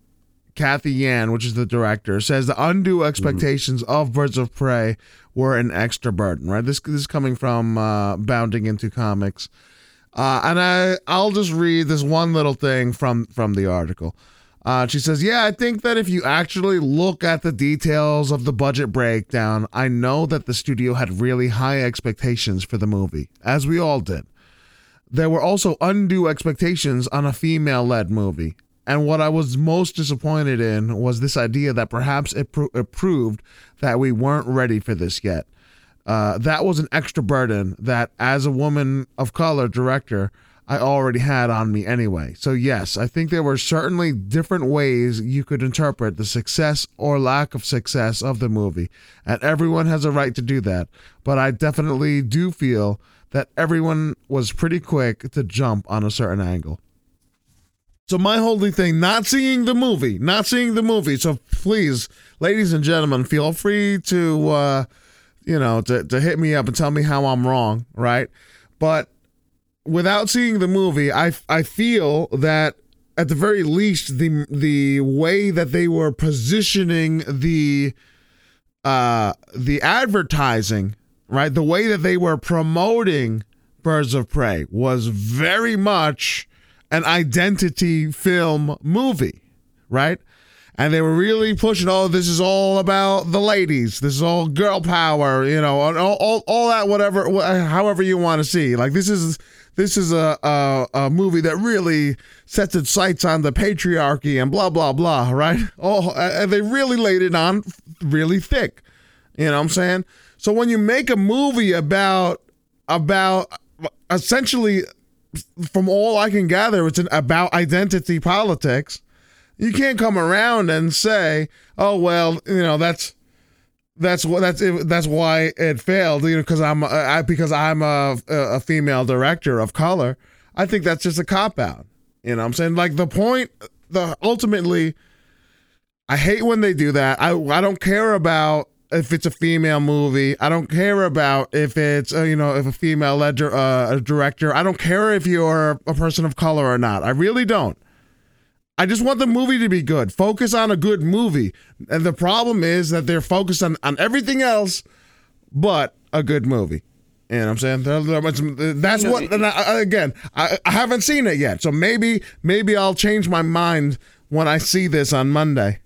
Cathy Yan, which is the director, says the undue expectations of Birds of Prey were an extra burden. Right, this this is coming from uh, Bounding into Comics. Uh, and I I'll just read this one little thing from from the article. Uh, she says, "Yeah, I think that if you actually look at the details of the budget breakdown, I know that the studio had really high expectations for the movie, as we all did. There were also undue expectations on a female-led movie." And what I was most disappointed in was this idea that perhaps it, pro- it proved that we weren't ready for this yet. Uh, that was an extra burden that, as a woman of color director, I already had on me anyway. So, yes, I think there were certainly different ways you could interpret the success or lack of success of the movie, and everyone has a right to do that. But I definitely do feel that everyone was pretty quick to jump on a certain angle. So my holy thing, not seeing the movie, not seeing the movie. So please, ladies and gentlemen, feel free to uh, you know, to, to hit me up and tell me how I'm wrong, right? But without seeing the movie, I I feel that at the very least the the way that they were positioning the uh the advertising, right? The way that they were promoting Birds of Prey was very much an identity film movie, right? And they were really pushing, oh, this is all about the ladies. This is all girl power, you know, all, all, all that, whatever, wh- however you want to see. Like this is this is a, a a movie that really sets its sights on the patriarchy and blah blah blah, right? Oh, and they really laid it on really thick. You know what I'm saying? So when you make a movie about about essentially from all I can gather, it's an, about identity politics. You can't come around and say, "Oh well, you know that's that's what that's that's why it failed." You know, because I'm I, because I'm a, a female director of color. I think that's just a cop out. You know, I'm saying like the point, the ultimately, I hate when they do that. I I don't care about if it's a female movie. I don't care about if it's uh, you know if a female led uh, a director. I don't care if you're a person of color or not. I really don't. I just want the movie to be good. Focus on a good movie. And the problem is that they're focused on, on everything else but a good movie. You know what I'm saying? There- there was some- That's what. And I, again, I, I haven't seen it yet, so maybe maybe I'll change my mind when I see this on Monday.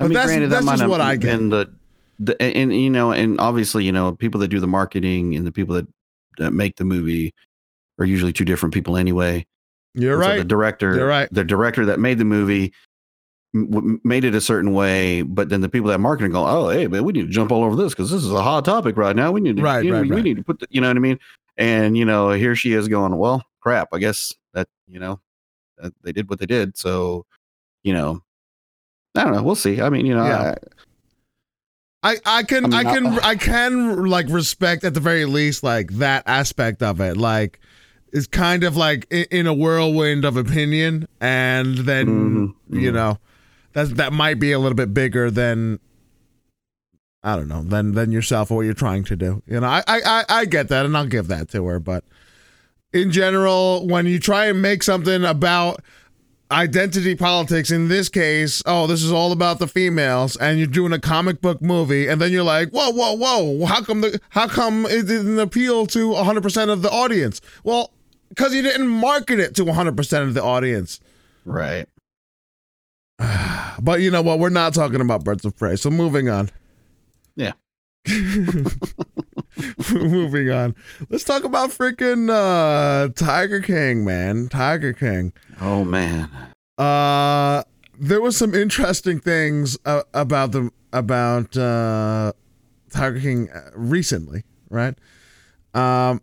I But mean, that's- granted, that's that just what I get. been the, the and, and you know, and obviously, you know, people that do the marketing and the people that that make the movie are usually two different people anyway. You're And so right. the director, You're right. the director that made the movie w- made it a certain way, but then the people that marketing go, oh, hey, man, we need to jump all over this because this is a hot topic right now. We need to, Right, you know, right, we right. need to put, the, you know what I mean? And you know, here she is going, well, crap. I guess that you know, that they did what they did. So, you know, I don't know. We'll see. I mean, you know, Yeah. I, I can I I, can I- I can like respect at the very least like that aspect of it like it's kind of like in, in a whirlwind of opinion and then Mhm, you mhm. know that that might be a little bit bigger than I don't know than than yourself or what you're trying to do. You know I I I, I get that and I'll give that to her but in general when you try and make something about identity politics in this case oh this is all about the females and you're doing a comic book movie and then you're like whoa whoa whoa how come the how come it didn't appeal to 100% of the audience? Well because you didn't market it to 100% of the audience right. but you know what we're not talking about birds of prey so moving on Yeah. moving on let's talk about freaking uh tiger king man tiger king Oh man. Uh, there was some interesting things uh, about the about uh, Tiger King uh, recently, right? Um,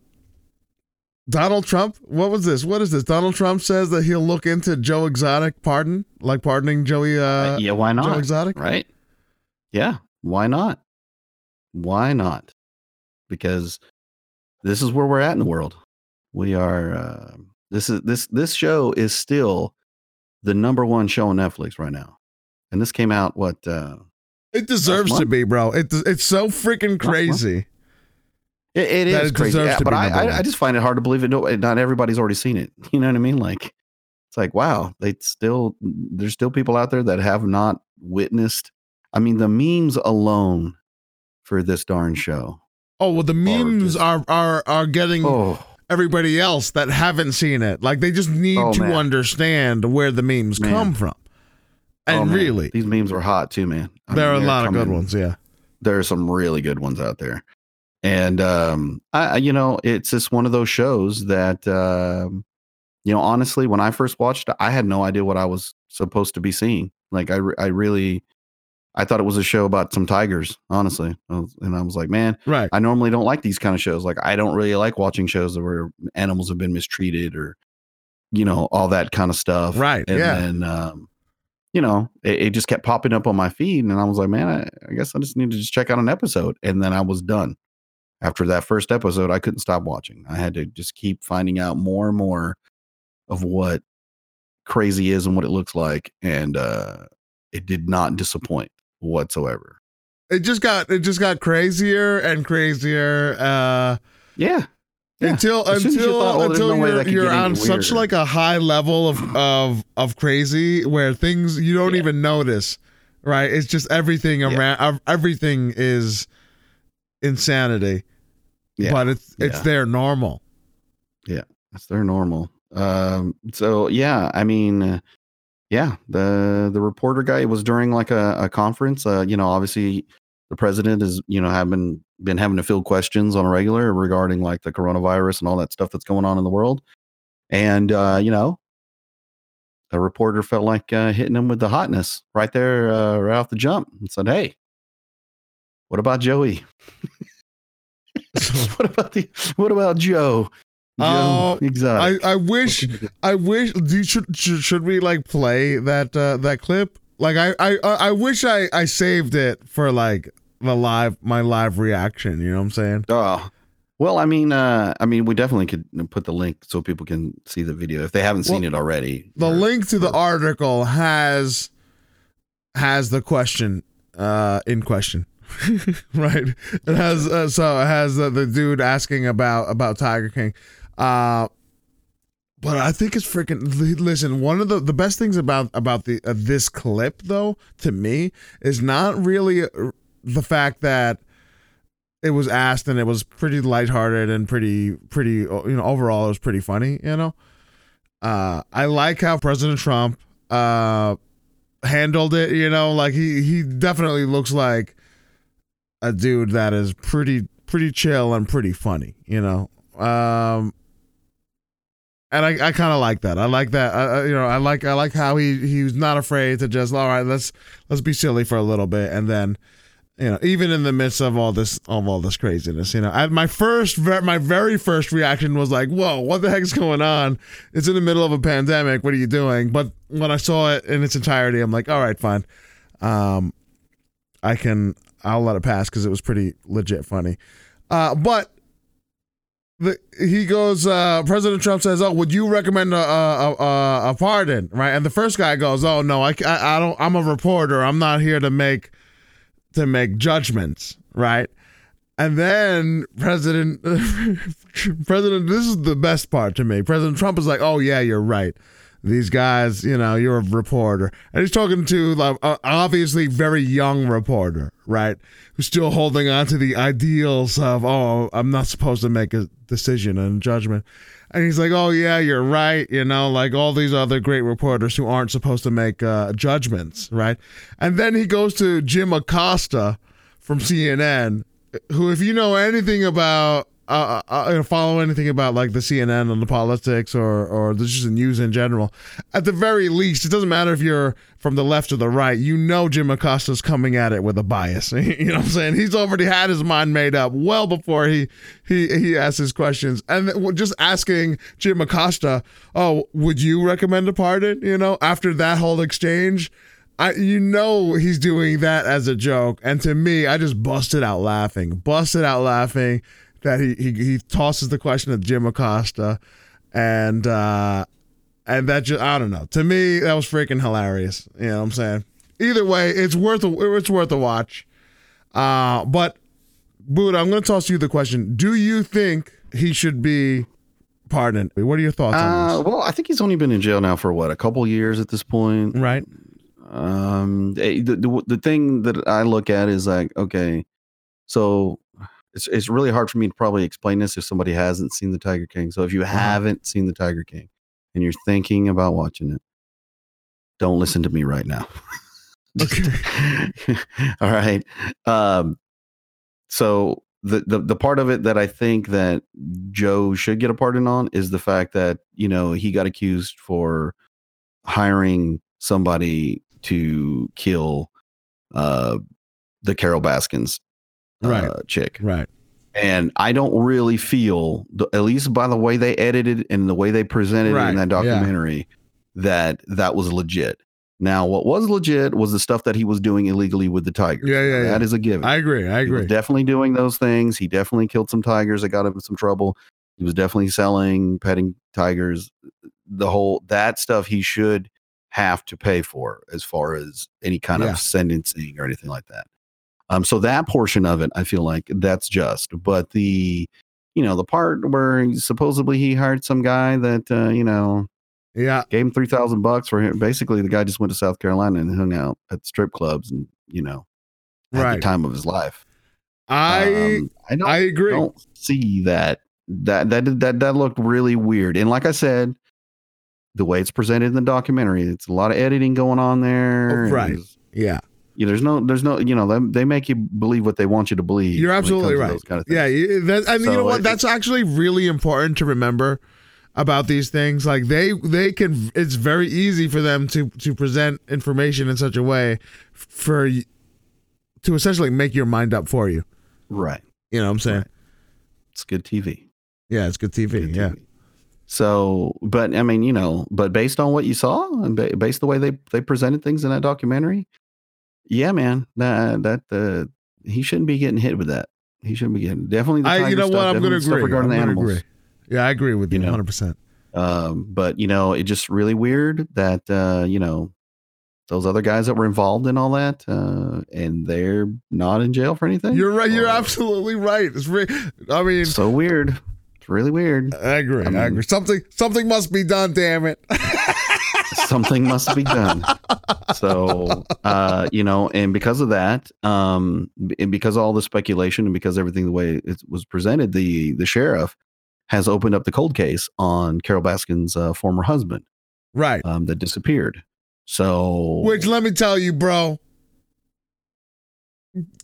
Donald Trump. What was this? What is this? Donald Trump says that he'll look into Joe Exotic pardon, like pardoning Joey. Uh, yeah, why not? Joe? Exotic. Right? Yeah, why not? Why not? Because this is where we're at in the world. We are. Uh, this is this this show is still the number one show on Netflix right now, and this came out what? Uh, It deserves to be, bro. It it's so freaking crazy. It, it is crazy, Yeah, but I, I. I just find it hard to believe it. No, not everybody's already seen it. You know what I mean? Like it's like wow, they still there's still people out there that have not witnessed. I mean, the memes alone for this darn show. Oh well, the memes just- are are are getting Oh, everybody else that haven't seen it. Like they just need Oh, to man. understand where the memes Man. come from. oh, And man. really, these memes are hot too, man. I there are a lot of good ones. Yeah. There are some really good ones out there, and um, I, you know, it's just one of those shows that, um, you know, honestly, when I first watched, I had no idea what I was supposed to be seeing. Like, I, re- I really, I thought it was a show about some tigers, honestly, I was- and I was like, man, Right. I normally don't like these kind of shows. Like I don't really like watching shows where animals have been mistreated or, you know, all that kind of stuff. Right, And yeah. then, um, you know, it, it just kept popping up on my feed, and I was like, man, I, I guess I just need to just check out an episode, and then I was done. After that first episode, I couldn't stop watching. I had to just keep finding out more and more of what crazy is and what it looks like, and uh, it did not disappoint whatsoever. It just got it just got crazier and crazier uh Yeah, Yeah. until As as you until thought, oh, there's until no you're, you're on such like a high level of of of crazy where things you don't Yeah. even notice. Right? It's just everything around ev- everything is insanity. Yeah. But it's it's Yeah. their normal. Yeah. It's their normal. Um, so yeah, I mean, uh, yeah, the the reporter guy was during like a, a conference. Uh, you know, obviously the president is you know have been been having to field questions on a regular regarding like the coronavirus and all that stuff that's going on in the world. And uh, you know, the reporter felt like uh, hitting him with the hotness right there, uh, right off the jump, and said, "Hey, what about Joey? what about the what about Joe? Joe Oh, Exotic. I, I wish I wish you, should, should should we like play that uh that clip? Like I I I wish I I saved it for like the live my live reaction, you know what I'm saying? Oh, well, I mean, uh, I mean, we definitely could put the link so people can see the video if they haven't seen it already. The Or- link to the or- article has has the question uh in question. right. It has uh, so it has the, the dude asking about about Tiger King. Uh but I think it's freaking listen, one of the the best things about about the uh, this clip though to me is not really uh, the fact that it was asked and it was pretty lighthearted and pretty pretty uh, you know overall it was pretty funny, you know. Uh I like how President Trump uh handled it, you know, like he he definitely looks like a dude that is pretty pretty chill and pretty funny, you know. Um and I, I kind of like that. I like that. I, you know, I like I like how he he was not afraid to just all right. Let's let's be silly for a little bit, and then you know, even in the midst of all this of all this craziness, you know, I, my first my very first reaction was like, "Whoa, what the heck's going on? It's in the middle of a pandemic. What are you doing?" But when I saw it in its entirety, I'm like, "All right, fine. Um, I can I'll let it pass because it was pretty legit funny." Uh, but the, he goes, uh, President Trump says, "Oh, would you recommend a, a, a, a pardon?" Right, and the first guy goes, "Oh no, I, I, I don't. I'm a reporter. I'm not here to make to make judgments." Right, and then President President, this is the best part to me. President Trump is like, "Oh yeah, you're right." These guys, you know, you're a reporter, and he's talking to like obviously very young reporter, right? Who's still holding on to the ideals of, oh, I'm not supposed to make a decision and judgment. And he's like, oh, yeah, you're right. You know, like all these other great reporters who aren't supposed to make uh, judgments, right? And then he goes to Jim Acosta from CNN, who, if you know anything about uh, uh, uh follow anything about like the CNN and the politics or or just the news in general, at the very least, it doesn't matter if you're from the left or the right. You know Jim Acosta's coming at it with a bias. you know what I'm saying? He's already had his mind made up well before he he he asks his questions. And just asking Jim Acosta, "Oh, would you recommend a pardon?" You know, after that whole exchange. I, you know he's doing that as a joke, and to me, I just busted out laughing, busted out laughing that he, he he tosses the question of Jim Acosta, and uh, and that just I don't know. To me, that was freaking hilarious. You know what I'm saying? Either way, it's worth a, it's worth a watch. Uh, but Buddha, I'm going to toss you the question: Do you think he should be pardoned? What are your thoughts on uh, this? Well, I think he's only been in jail now for what a couple years at this point, right? Um, eh, the, the the thing that I look at is like, okay, so it's it's really hard for me to probably explain this if somebody hasn't seen the Tiger King. So if you uh-huh. haven't seen the Tiger King and you're thinking about watching it, don't listen to me right now. okay. All right. Um, so the, the the part of it that I think that Joe should get a pardon on is the fact that you know he got accused for hiring somebody to kill uh, the Carol Baskins right. uh, chick. Right. And I don't really feel, at least by the way they edited and the way they presented right. it in that documentary, yeah. that that was legit. Now, what was legit was the stuff that he was doing illegally with the tigers. Yeah, yeah, That yeah. is a given. I agree. I agree. definitely doing those things. He definitely killed some tigers that got him in some trouble. He was definitely selling, petting tigers. The whole that stuff he should have to pay for as far as any kind yeah. of sentencing or anything like that. Um, so that portion of it, I feel like that's just. But the, you know, the part where supposedly he hired some guy that, uh, you know, yeah, gave him three thousand bucks for him. Basically, the guy just went to South Carolina and hung out at strip clubs and you know, had right. the time of his life. I um, I, don't, I agree. Don't see that that that that that looked really weird. And like I said, the way it's presented in the documentary, it's a lot of editing going on there. Oh, right. Yeah yeah, there's no, there's no, you know, they, they make you believe what they want you to believe. You're absolutely right. Kind of yeah, that, and so you know what? It, That's actually really important to remember about these things. Like they, they can. It's very easy for them to to present information in such a way for to essentially make your mind up for you. Right. You know what I'm saying? Right. It's good TV. Yeah, it's good TV. Good yeah. So, but I mean, you know, but based on what you saw and based the way they they presented things in that documentary, yeah, man, that that uh, he shouldn't be getting hit with that. He shouldn't be getting definitely. The I, you know stuff, what? I'm going to agree. Regarding I'm the animals. Agree. Yeah, I agree with you, 100. percent um, but you know, it's just really weird that uh, you know those other guys that were involved in all that, uh, and they're not in jail for anything. You're right. You're absolutely right. It's re- I mean, so weird. Really weird. I agree. I, mean, I agree. Something something must be done. Damn it. something must be done. So, uh, you know, and because of that, um, and because all the speculation and because everything the way it was presented, the the sheriff has opened up the cold case on Carol Baskin's uh, former husband, right? Um, that disappeared. So, which let me tell you, bro,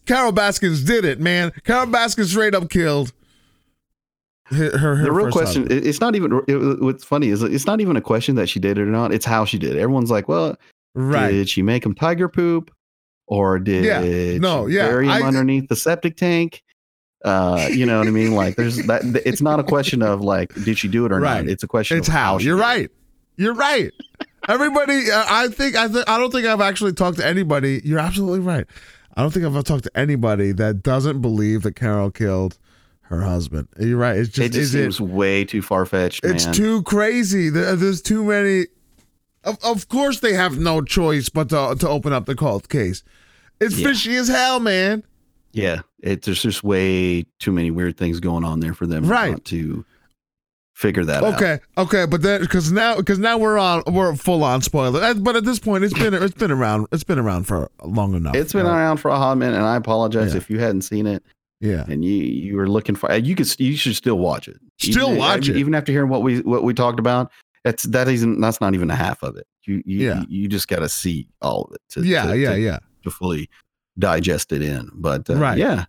Carol Baskins did it, man. Carol Baskins straight up killed Her, her, the real question husband. it- it's not even it, what's funny is it's not even a question that she did it or not it's how she did it everyone's like well right? did she make him tiger poop or did Yeah. No, yeah, bury him I- underneath the septic tank uh you know what i mean like there's that it's not a question of like did she do it or Right. not it's a question It's of how. she You're right. You're right. Everybody, uh, I think I think I don't think I've actually talked to anybody. You're absolutely right. I don't think I've talked to anybody that doesn't believe that Carol killed her husband. You're right. It's just, it just seems it, way too far-fetched man it's too crazy. There, there's too many. Of, of course, they have no choice but to to open up the cult case. It's Yeah. fishy as hell, man. yeah it, there's just way too many weird things going on there for them Right. to figure that out Okay, okay, but then because now because now we're on we're full on spoiler. Uh, But at this point, it's been it's been around it's been around for long enough. It's been right? around for a hot minute, and I apologize Yeah. if you hadn't seen it yeah. and you you were looking for. You could you should still watch it. Still even, watch it. even after hearing what we what we talked about. That's that isn't that's not even a half of it. You you Yeah. you just got to see all of it. To, Yeah, to, yeah, to, yeah. to fully digest it in. But uh, Right. yeah,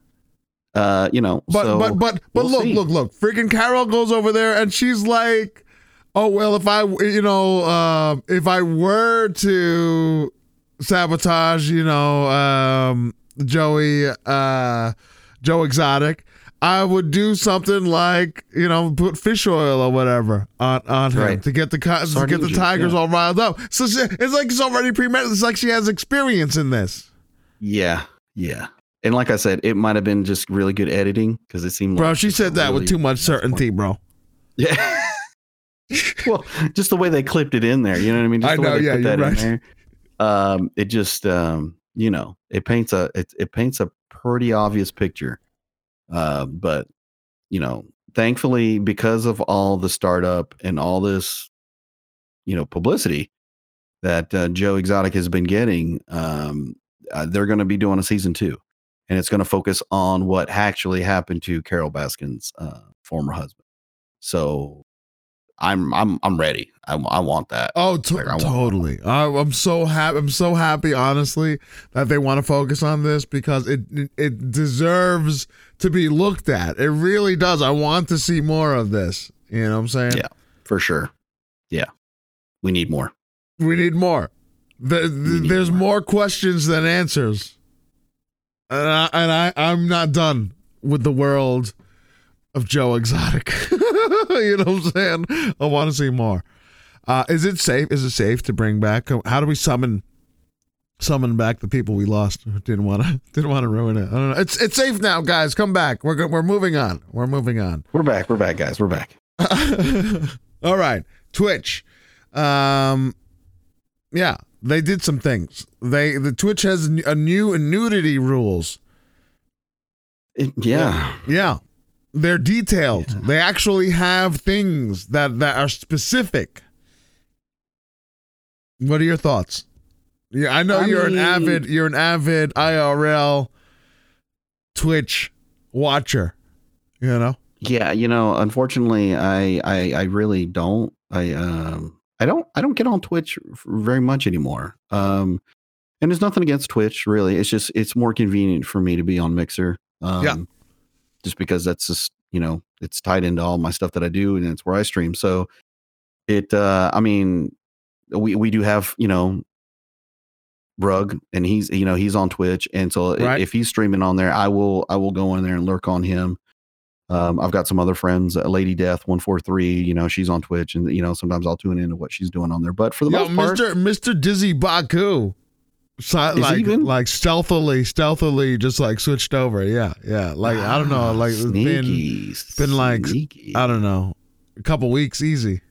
uh, you know. But so, but but but we'll look see. look look. Freaking Carol goes over there and she's like, "Oh well, if I you know uh, if I were to sabotage you know um, Joey uh, Joe Exotic." I would do something like you know put fish oil or whatever on on him Right. to get the co- to get the tigers yeah. all riled up. So she, it's like it's already premeditated. It's like she has experience in this, yeah, yeah. And like I said, it might have been just really good editing because it seemed bro. like She said that with too much certainty, bro. Yeah. well, just the way they clipped it in there, you know what I mean? Just I the way know, they yeah, put you're that right. in there. Um, it just um, you know, it paints a it, it paints a pretty obvious picture. Uh, but you know, thankfully, because of all the startup and all this, you know, publicity that uh, Joe Exotic has been getting, um, uh, they're going to be doing a season two, and it's going to focus on what actually happened to Carol Baskin's uh, former husband. So, I'm I'm I'm ready. I, I want that. Oh, to- Like, want- totally. I, I'm so happy. I'm so happy, honestly, that they want to focus on this because it, it it deserves to be looked at. It really does. I want to see more of this. You know what I'm saying? Yeah. for sure. Yeah, we need more. We need more. The, the- need there's more. more questions than answers, and I and I I'm not done with the world of Joe Exotic. you know what I'm saying? I want to see more. Uh, is it safe? Is it safe to bring back? How do we summon summon back the people we lost? Didn't want to didn't want to ruin it. I don't know. It's it's safe now, guys. Come back. We're go- we're moving on. We're moving on. We're back. We're back, guys. We're back. All right, Twitch. Um, yeah, they did some things. They the Twitch has a new nudity rules. It- yeah. Yeah, they're detailed. They actually have things that that are specific. What are your thoughts? Yeah, I know I you're an avid you're an avid IRL Twitch watcher. You know. Yeah, you know, unfortunately, I, I, I really don't. I, um, I don't, I don't get on Twitch very much anymore. Um, and there's nothing against Twitch, really. It's just, it's more convenient for me to be on Mixer. Um, Yeah. Just because that's just, you know, it's tied into all my stuff that I do, and it's where I stream. So, it, uh, I mean, we we do have, you know, Rug, and he's, you know, he's on Twitch, and so Right. if he's streaming on there, I will, I will go in there and lurk on him. Um, I've got some other friends, uh, Lady Death one four three. You know, she's on Twitch, and you know sometimes I'll tune into what she's doing on there. But for the Yo, most part, Mr. Mr. Dizzy Baku. He like even? like stealthily, stealthily, just like switched over. Yeah, yeah. Like I don't know, like it's been been like- sneaky. I don't know, a couple weeks easy.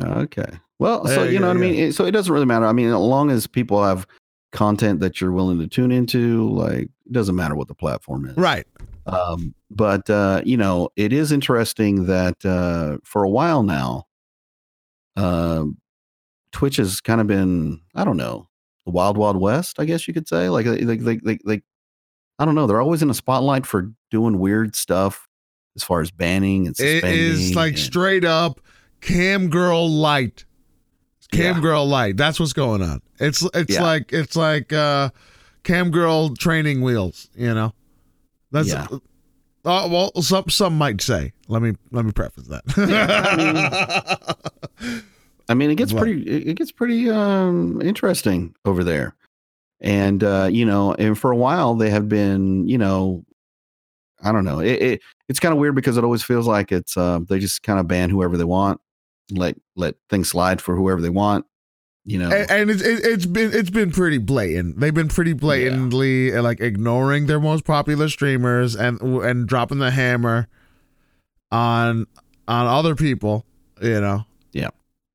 Okay. Well, so Yeah, you know yeah, what I mean. So it doesn't really matter. I mean, as long as people have content that you're willing to tune into, like it doesn't matter what the platform is. Right. Um, but uh, you know, it is interesting that uh, for a while now, um, Twitch has kind of been, I don't know, the wild wild west, I guess you could say. Like, like, like, like, like I don't know. They're always in a spotlight for doing weird stuff as far as banning and It is like and- straight up cam girl light. Cam Yeah. girl light. That's what's going on. It's it's Yeah. like it's like uh cam girl training wheels, you know. That's Yeah. Uh, well, some some might say. Let me let me preface that. I mean, it gets What? pretty it gets pretty um interesting over there. And uh, you know, and for a while they have been, you know, I don't know. It, it it's kind of weird because it always feels like it's uh, they just kind of ban whoever they want, let let things slide for whoever they want. You know, and, and it's it, it's been it's been pretty blatant. They've been pretty blatantly uh, like ignoring their most popular streamers and and dropping the hammer on on other people. You know.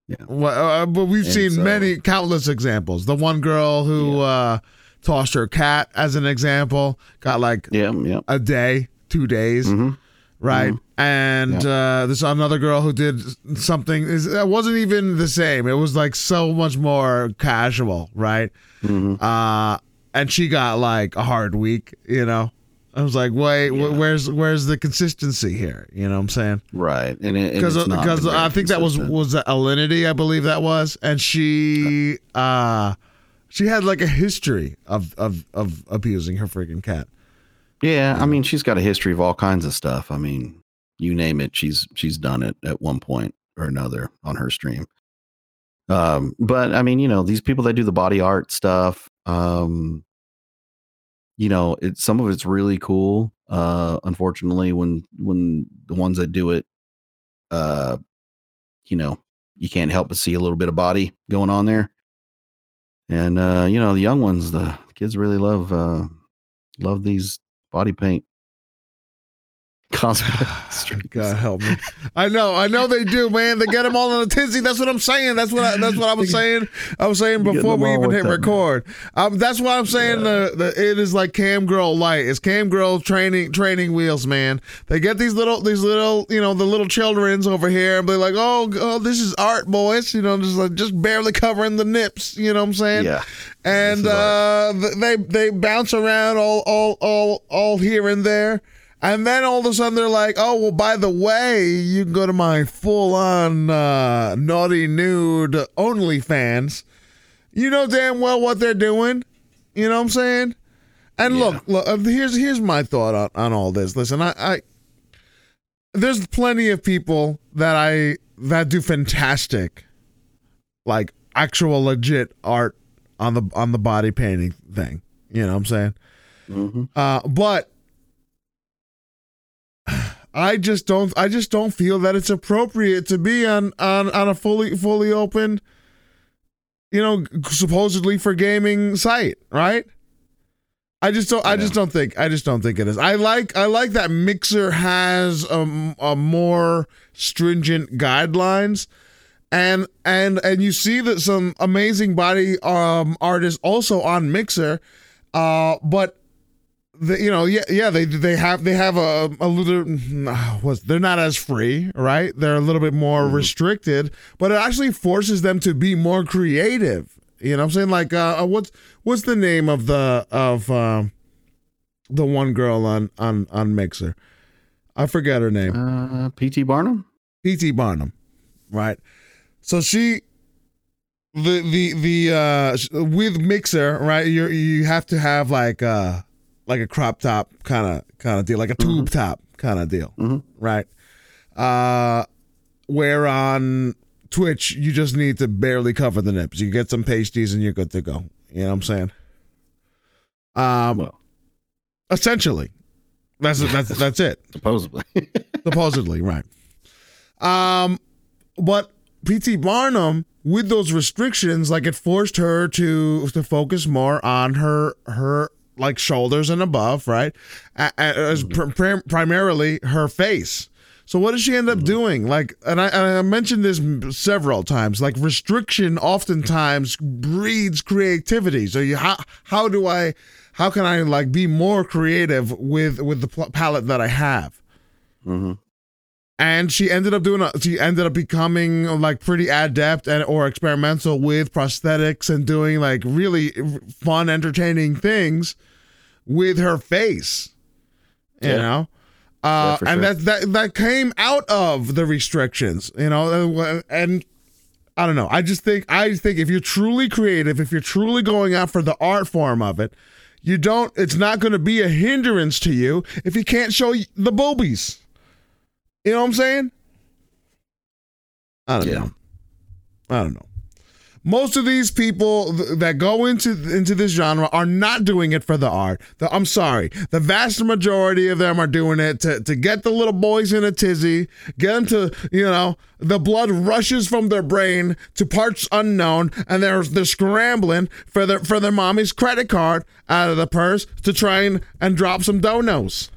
Yeah. Yeah. Well, uh, but we've And seen so- many countless examples. The one girl who uh, tossed her cat, as an example, got like yeah, yeah. a day, two days. hmm right? Mhm. And uh, there's another girl who did something. That wasn't even the same. It was like so much more casual, right? hmm Uh, and she got like a hard week. You know, I was like, wait, Yeah. where's where's the consistency here? You know what I'm saying? Right, and Because not because been I think that was was Alinity, I believe that was, and she uh she had like a history of of of abusing her freaking cat. Yeah, I mean, she's got a history of all kinds of stuff. I mean, you name it, she's she's done it at one point or another on her stream. Um, but I mean, you know, these people that do the body art stuff, um, you know, it some of it's really cool. Uh, unfortunately, when when the ones that do it, uh, you know, you can't help but see a little bit of body going on there. And uh, you know, the young ones, the kids really love uh love these body paint streams. God help me. I know, I know they do, man. They get them all in a tizzy. That's what I'm saying. That's what I, that's what I was saying. I was saying before we even hit man. record. Um, that's why I'm saying the, the it is like cam girl light. It's cam girl training training wheels, man. They get these little these little you know the little childrens over here and they're like, oh, oh, this is art, boys. You know, just like just barely covering the nips. You know what I'm saying? Yeah. and uh, they they bounce around all all all all here and there. And then all of a sudden they're like, "Oh, well, by the way, you can go to my full-on uh, naughty nude OnlyFans." You know damn well what they're doing. You know what I'm saying? And Yeah. look, look, uh, here's here's my thought on, on all this. Listen, I, I there's plenty of people that I that do fantastic, like actual legit art on the on the body painting thing. You know what I'm saying? hmm Uh, but I just don't. I just don't feel that it's appropriate to be on on on a fully fully open, you know, supposedly for gaming site, right? I just don't. I just don't think. I just don't think it is. I like. I like that Mixer has a, a more stringent guidelines, and and and you see that some amazing body um artists also on Mixer, uh, but the, you know, yeah, yeah, they they have they have a a little was they're not as free, right? They're a little bit more restricted, but it actually forces them to be more creative. You know, what I'm saying like, uh, what's what's the name of the of um the one girl on on on Mixer? I forget her name. Uh, PT Barnum. P.T. Barnum, right? So she, the the the uh with Mixer, right? You you have to have like uh like a crop top kind of kind of deal, like a tube top kind of deal, Mhm. right? Uh, where on Twitch you just need to barely cover the nips. You get some pasties and you're good to go. You know what I'm saying? Um, Well, essentially, that's that's that's it supposedly. supposedly right um but pt barnum with those restrictions like it forced her to to focus more on her her like shoulders and above right? As prim- primarily her face. So what does she end up doing? Like and I, and I mentioned this several times like restriction oftentimes breeds creativity. So you how how do i how can i like be more creative with with the palette that i have? Hmm and she ended up doing a, she ended up becoming like pretty adept and or experimental with prosthetics and doing like really fun entertaining things with her face you Yeah. know uh Yeah, and sure. that that that came out of the restrictions you know and I don't know. I just think I think if you're truly creative, if you're truly going out for the art form of it, you don't. It's not going to be a hindrance to you if you can't show the boobies. You know what I'm saying? I don't Yeah. know. I don't know. Most of these people th- that go into into this genre are not doing it for the art. The- I'm sorry. The vast majority of them are doing it to, to get the little boys in a tizzy, get them to, you know, the blood rushes from their brain to parts unknown, and they're they're scrambling for their for their mommy's credit card out of the purse to try and, and drop some donos.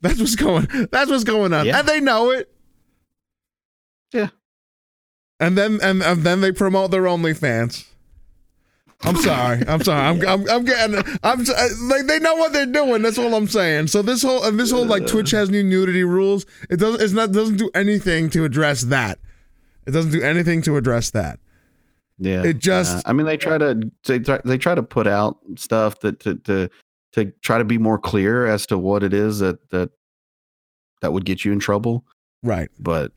That's what's going that's what's going on. Yeah. And they know it. Yeah. And then and, and then they promote their OnlyFans. I'm sorry. I'm sorry. I'm I'm, I'm getting. I'm uh, like they know what they're doing. That's all I'm saying. So this whole and this whole like Twitch has new nudity rules. It doesn't. It's not doesn't do anything to address that. It doesn't do anything to address that. Yeah, It just- uh, I mean, they try to they try, they try to put out stuff that to to to try to be more clear as to what it is that that that would get you in trouble. Right. But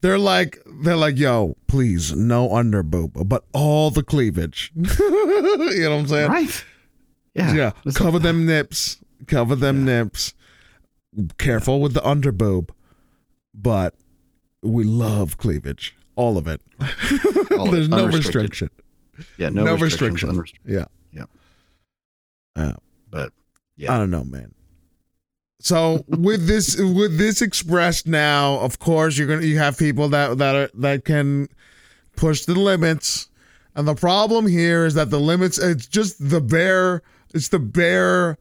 They're like they're like, yo, please no under boob, but all the cleavage. you know what I'm saying? right, yeah, Yeah. Cover them nips. Cover them nips. Careful with the under boob, but we love cleavage. All of it. All of There's it, no restriction. yeah, no, no restriction. Yeah. Yeah. Yeah. But yeah, I don't know, man. So with this with this expressed now, of course you're gonna you have people that that are that can push the limits. And the problem here is that the limits it's just the bare it's the bare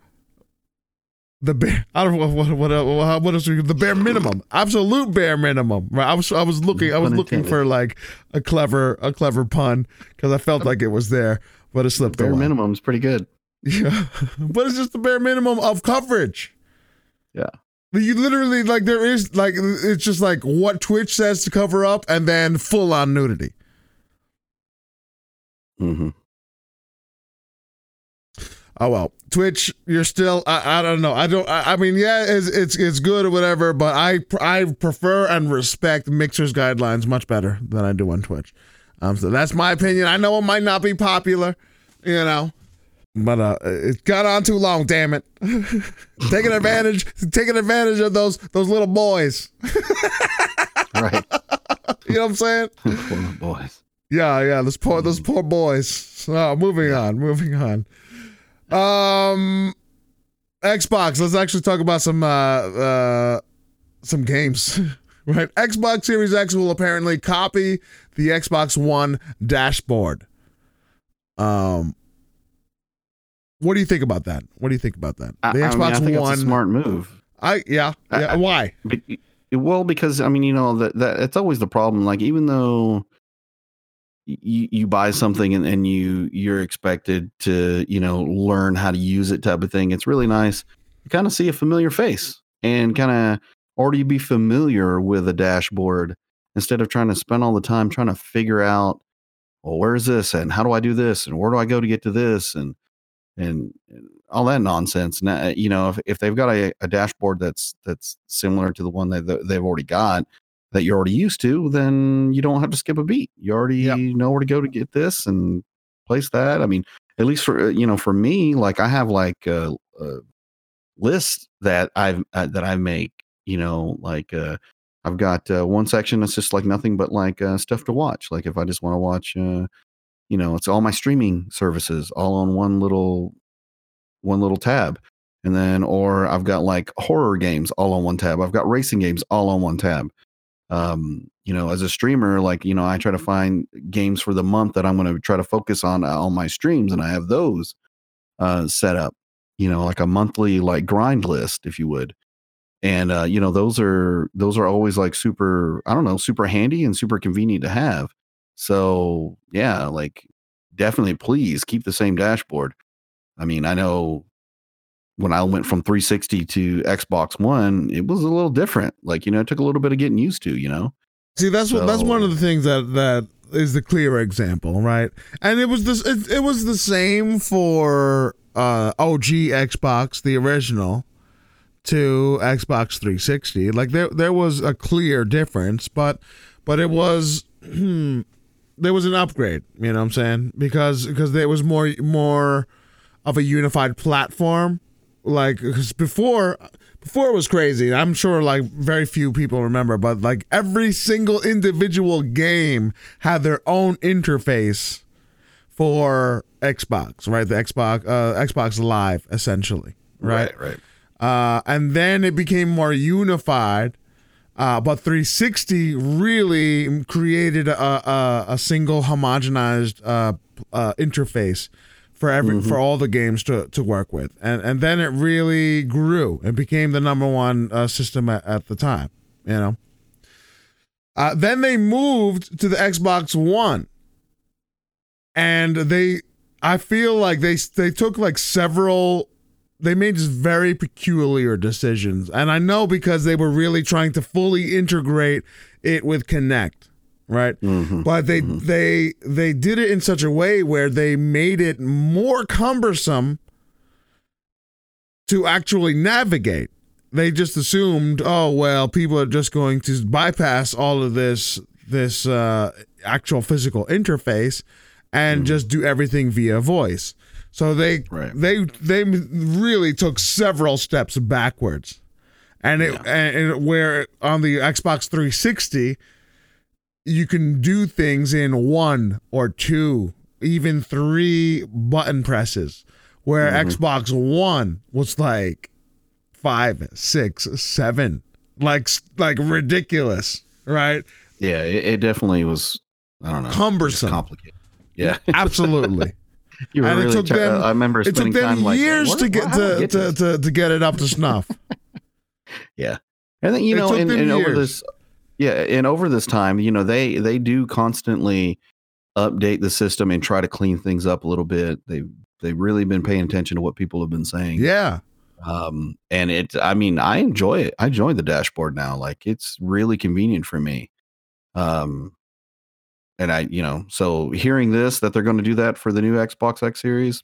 the bare I don't know what what what, what else the bare minimum absolute bare minimum right I was I was looking I was looking for like a clever a clever pun because I felt like it was there but it slipped the bare away. minimum is pretty good. Yeah, but it's just the bare minimum of coverage. Yeah. But You literally like there is like it's just like what Twitch says to cover up, and then full on nudity. Mm-hmm. Oh well, Twitch, you're still I, I don't know I don't I, I mean yeah it's, it's it's good or whatever, but I I prefer and respect Mixer's guidelines much better than I do on Twitch. Um, so that's my opinion. I know it might not be popular, you know, but uh, it got on too long. Damn it, taking advantage taking advantage of those those little boys. Right, You know what I'm saying? Poor boys. Yeah, yeah. Those poor, those poor boys. So, moving on, moving on. Um, Xbox. Let's actually talk about some uh, uh, some games. right, Xbox Series X will apparently copy the Xbox One dashboard. Um, what do you think about that? What do you think about that? I, The I mean, Xbox I think One. a smart move. I yeah yeah. I- why? But, well, because I mean, you know that that it's always the problem. Like even though you you buy something and, and you you're expected to you know learn how to use it type of thing, it's really nice. to kind of see a familiar face and kind of already be familiar with a dashboard instead of trying to spend all the time trying to figure out well where's this and how do I do this and where do I go to get to this and and all that nonsense. Now, you know, if, if they've got a, a dashboard that's that's similar to the one that that they've already got that you're already used to, then you don't have to skip a beat. You already Yep. know where to go to get this and place that. I mean, at least for uh, you know, for me, like I have like a, a list that I've uh, that I make. You know, like uh, I've got uh, one section that's just like nothing but like uh, stuff to watch. Like if I just want to watch. Uh, you know it's all my streaming services all on one little one little tab. And then or i've got like horror games all on one tab. I've got racing games all on one tab. Um you know as a streamer like you know i try to find games for the month that i'm going to try to focus on uh, on my streams and i have those uh set up you know like a monthly like grind list if you would. And uh you know those are those are always like super i don't know super handy and super convenient to have so yeah, like definitely please keep the same dashboard. I mean, I know when I went from 360 to Xbox One, it was a little different. Like, you know, it took a little bit of getting used to, you know? See, that's what that's one of the things that that is the clear example, right? And it was this it, it was the same for uh OG Xbox, the original, to Xbox 360. Like there there was a clear difference, but but it was there was an upgrade, you know what I'm saying? Because because there was more more of a unified platform. Like because before, before it was crazy. I'm sure like very few people remember, but like every single individual game had their own interface for Xbox, right? The Xbox, uh, Xbox Live, essentially, right? right. Uh, and then it became more unified. Uh, but 360 really created a, a, a single homogenized uh, uh, interface for every for all the games to, to work with, and and then it really grew and became the number one uh, system at, at the time. You know. Uh, then they moved to the Xbox One, and they, I feel like they they took like several they made just very peculiar decisions. And I know because they were really trying to fully integrate it with Kinect, right? Mhm. But they they they did it in such a way where they made it more cumbersome to actually navigate. They just assumed, oh well, people are just going to bypass all of this this uh, actual physical interface and just do everything via voice. So they Right. they they really took several steps backwards, and it and, and where on the Xbox 360 you can do things in one or two, even three button presses, where mm-hmm. Xbox One was like five, six, seven, like like ridiculous, right? Yeah, it, it definitely was. I don't know. Cumbersome. complicated. Yeah, Absolutely. You were And it took try- them- I remember it took spending time them like years what- to get to, to, to to get it up to snuff. Yeah, and then you It know, and, and over this, yeah, and over this time, you know, they they do constantly update the system and try to clean things up a little bit. They they've really been paying attention to what people have been saying. yeah. Um, and it, I mean, I enjoy it. I enjoy the dashboard now. Like it's really convenient for me. Um, and I, you know, so hearing this that they're going to do that for the new Xbox X Series,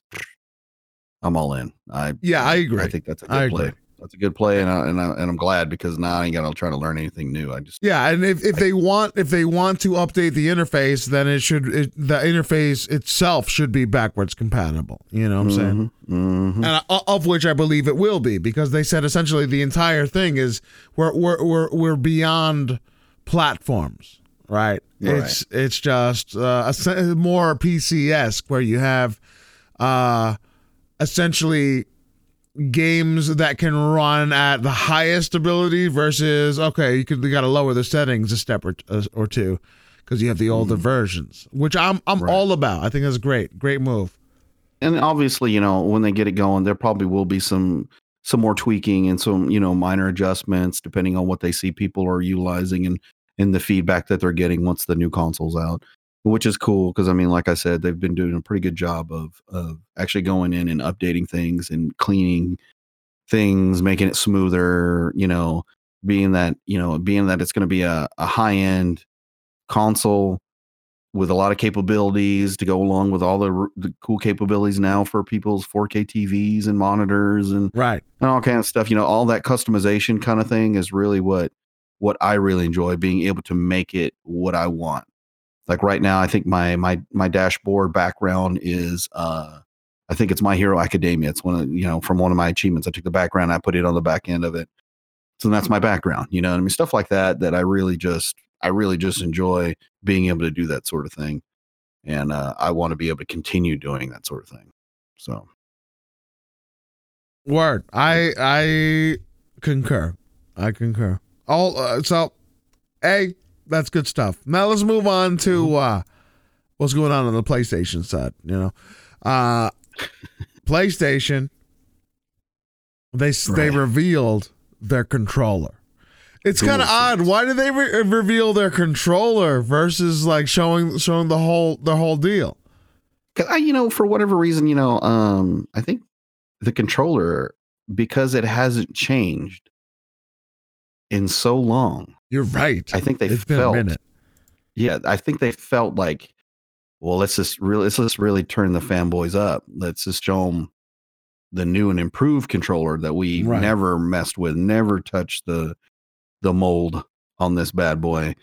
I'm all in. I Yeah, I agree. I think that's a good I play. agree. That's a good play, and I, and I, and I'm glad because now I ain't to try to learn anything new. I just Yeah, and if, if they want if they want to update the interface, then it should it, the interface itself should be backwards compatible. You know what I'm saying? Mhm, mhm. And I, of which I believe it will be because they said essentially the entire thing is we're we're we're, we're beyond platforms, right? It's it's just uh, a, more PC esque where you have uh, essentially games that can run at the highest ability versus okay you could you got to lower the settings a step or, or two because you have the older versions which i'm i'm Right. all about. I think that's great. Great move. And obviously, you know, when they get it going, there probably will be some some more tweaking and some you know minor adjustments depending on what they see people are utilizing and and the feedback that they're getting once the new console's out, which is cool because I mean, like I said, they've been doing a pretty good job of of actually going in and updating things and cleaning things, making it smoother. You know, being that you know being that it's going to be a, a high end console with a lot of capabilities to go along with all the, the cool capabilities now for people's 4K TVs and monitors and, right and all kind of stuff. You know, all that customization kind of thing is really what what I really enjoy being able to make it what I want. Like right now, I think my my my dashboard background is uh I think it's My Hero Academia. It's one of you know from one of my achievements. I took the background, I put it on the back end of it. So that's my background. You know, what I mean stuff like that that I really just I really just enjoy being able to do that sort of thing. And uh, I want to be able to continue doing that sort of thing. So word i i concur i concur all uh, so hey, that's good stuff. Now let's move on to uh what's going on on the playstation side you know? Uh playstation they s they revealed their controller. It's kind of odd. Why did they re- reveal their controller versus like showing showing the whole the whole deal? 'Cause I, you know, for whatever reason, you know, um, I think the controller because it hasn't changed in so long. you're right I think they it's been a felt, minute yeah, I think they felt like, well, let's just really, let's just really turn the fanboys up. Let's just show them the new and improved controller that we Right. never messed with, never touched the the mold on this bad boy.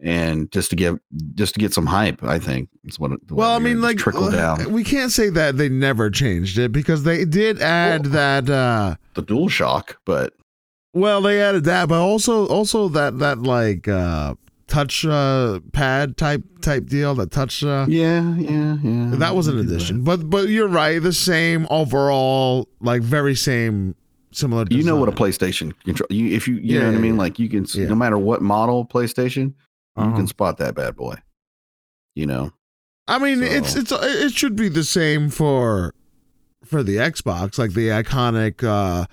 and just to get just to get some hype. I think is what. Well, I mean, like trickle uh, down We can't say that they never changed it because they did add Well- that. uh the Dual Shock, but Well, they added that, but also also that that like uh touch uh pad type type deal. That touch. Uh, yeah, yeah, yeah. that was an addition, but but you're right. The same overall, like very same similar. You know what a. PlayStation control. You if you you Yeah, know what yeah, I mean. yeah. Like you can s Yeah. no matter what model PlayStation, you Uh-huh. can spot that bad boy. You know. I mean, So- it's it's it should be the same for for the Xbox, like the iconic uh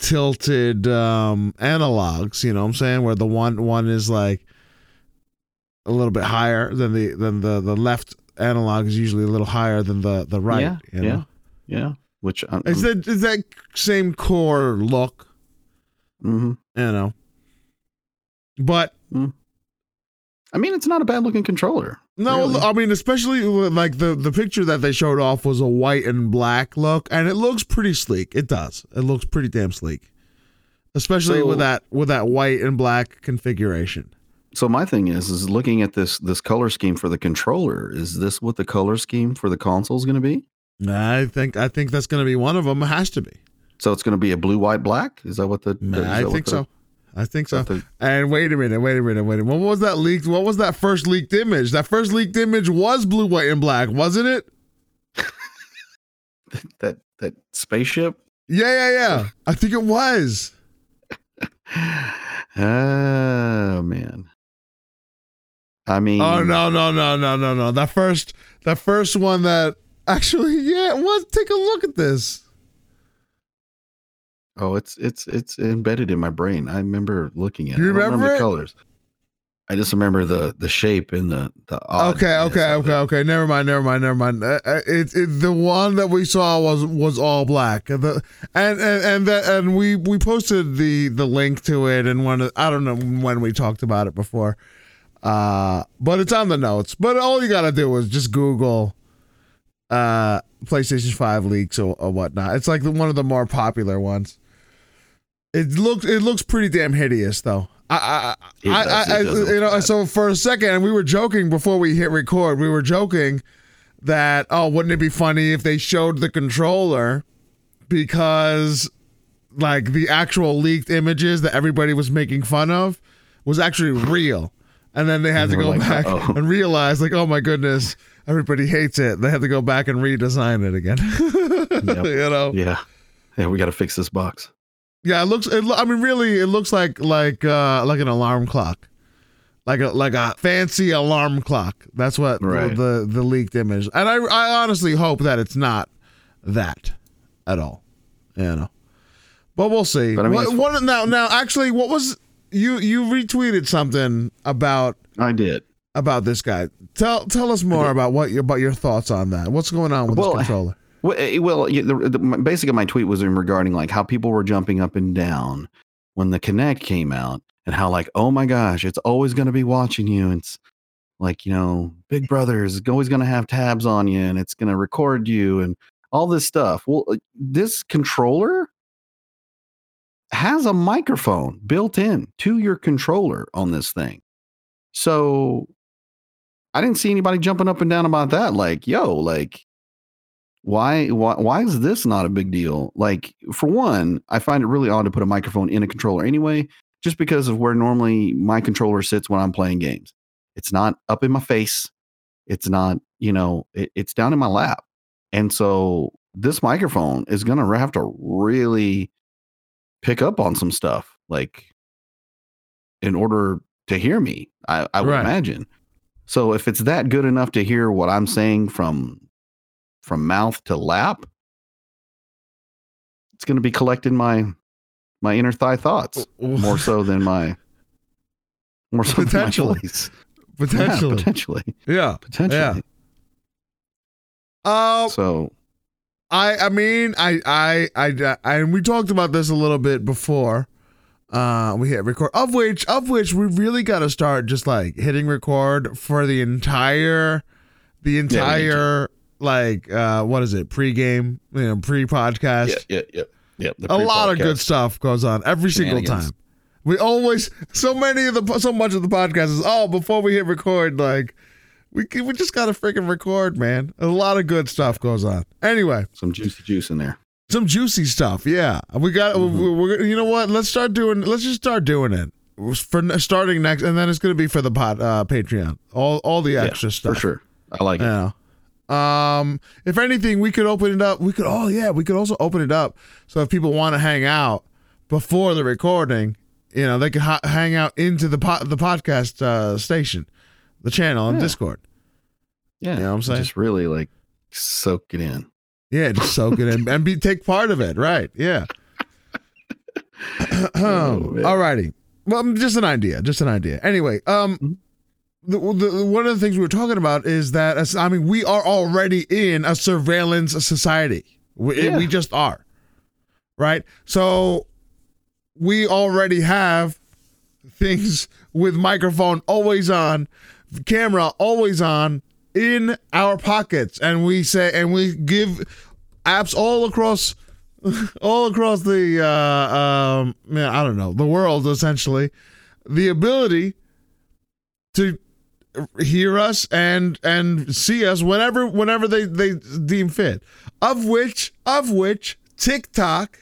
tilted um analogs, you know what I'm saying, where the one one is like a little bit higher than the than the the left analog is usually a little higher than the the right, yeah, you yeah, know. yeah. Which I'm, Is that is that same core look, Mm-hmm. you know. But mm. I mean, it's not a bad looking controller. No, Really? I mean, especially like the the picture that they showed off was a white and black look, and it looks pretty sleek. It does. It looks pretty damn sleek, especially So- with that with that white and black configuration. So my thing is, is looking at this this color scheme for the controller. Is this what the color scheme for the console is going to be? I think I think that's going to be one of them. It has to be. So it's going to be a blue, white, black. Is that what the? I that what think the- so. I think so. the- And wait a minute, wait a minute, wait a minute. What was that leaked? What was that first leaked image? That first leaked image was blue, white, and black, wasn't it? that that spaceship. Yeah, yeah, yeah. I think it was. Oh man. I mean, Oh no no no no no no! That first that first one that actually yeah it was. Take a look at this. Oh, it's it's it's embedded in my brain. I remember looking at You it. I don't remember the colors. I just remember the the shape and the the. Okay okay okay okay. Never mind never mind never mind. Uh, uh, it, it the one that we saw was was all black. The and and and that and we we posted the the link to it and one I don't know when we talked about it before. Uh, but it's on the notes. But all you gotta do is just Google uh PlayStation 5 leaks or, or whatnot. It's like the, one of the more popular ones. It looks it looks pretty damn hideous though. I I, does, I, I it does look you know bad. so for a second and we were joking before we hit record. We were joking that oh wouldn't it be funny if they showed the controller because like the actual leaked images that everybody was making fun of was actually real. And then they had And to go like, back "Uh-oh." and realize, like, oh my goodness, everybody hates it. They had to go back and redesign it again. You know, Yeah, yeah. We got to fix this box. Yeah. It looks. It, I mean, really, it looks like like uh like an alarm clock, like a like a fancy alarm clock. That's what Right. the the leaked image. And I I honestly hope that it's not that at all. You know, but we'll see. But I mean, what, what now? Now, actually, what was you you retweeted something about I did. about this guy? Tell tell us more about what your about your thoughts on that. What's going on with Well, this controller? Well, eh, well the, the, basically, my tweet was in regarding like how people were jumping up and down when the Kinect came out, and how like, oh my gosh, it's always going to be watching you. It's like you know, Big Brother is always going to have tabs on you, and it's going to record you, and all this stuff. Well, uh, this controller has a microphone built in to your controller on this thing, so I didn't see anybody jumping up and down about that. Like, yo, like why why why is this not a big deal? Like for one i find it really odd to put a microphone in a controller anyway just because of where normally my controller sits when i'm playing games. It's not up in my face. It's not you know it, it's down in my lap. And so this microphone is going to have to really pick up on some stuff like in order to hear me i, I would Right. imagine. So if it's that good enough to hear what i'm saying from from mouth to lap, it's going to be collecting my my inner thigh thoughts more so than my more so Potentially. than my voice. Yeah, potentially, potentially, yeah. potentially. Uh, So I I mean I I I I and we talked about this a little bit before. Uh, we hit record of which of which we really got to start just like hitting record for the entire the entire like uh what is it pregame you know pre podcast yeah, yeah, yeah, yeah. the a lot of good stuff goes on every single time We always so many of the so much of the podcast is oh before we hit record like we we just gotta freaking record man. A lot of good stuff goes on. Anyway, some juicy juice in there. Some juicy stuff. Yeah, we got. Mm-hmm. We're, we're you know what? Let's start doing. Let's just start doing it for starting next, and then it's gonna be for the pot uh, Patreon. All all the extra yeah, stuff for sure. I like it. Yeah. Um, if anything, we could open it up. We could. Oh yeah, we could also open it up so if people want to hang out before the recording you know they can ha- hang out into the po- the podcast uh, station, the channel on Yeah. Discord. Yeah, You know what I'm saying? Just really like soak it in. Yeah, just soak it in and be take part of it. Right? Yeah. Oh, man. Alrighty. Well, just an idea. Just an idea. Anyway, um, Mhm. The, the, one of the things we were talking about is that as- I mean we are already in a surveillance society. We, Yeah. we just are, right? So we already have things with microphone always on, camera always on in our pockets, and we say and we give apps all across all across the uh um I don't know the world essentially the ability to hear us and and see us whenever whenever they they deem fit of which of which TikTok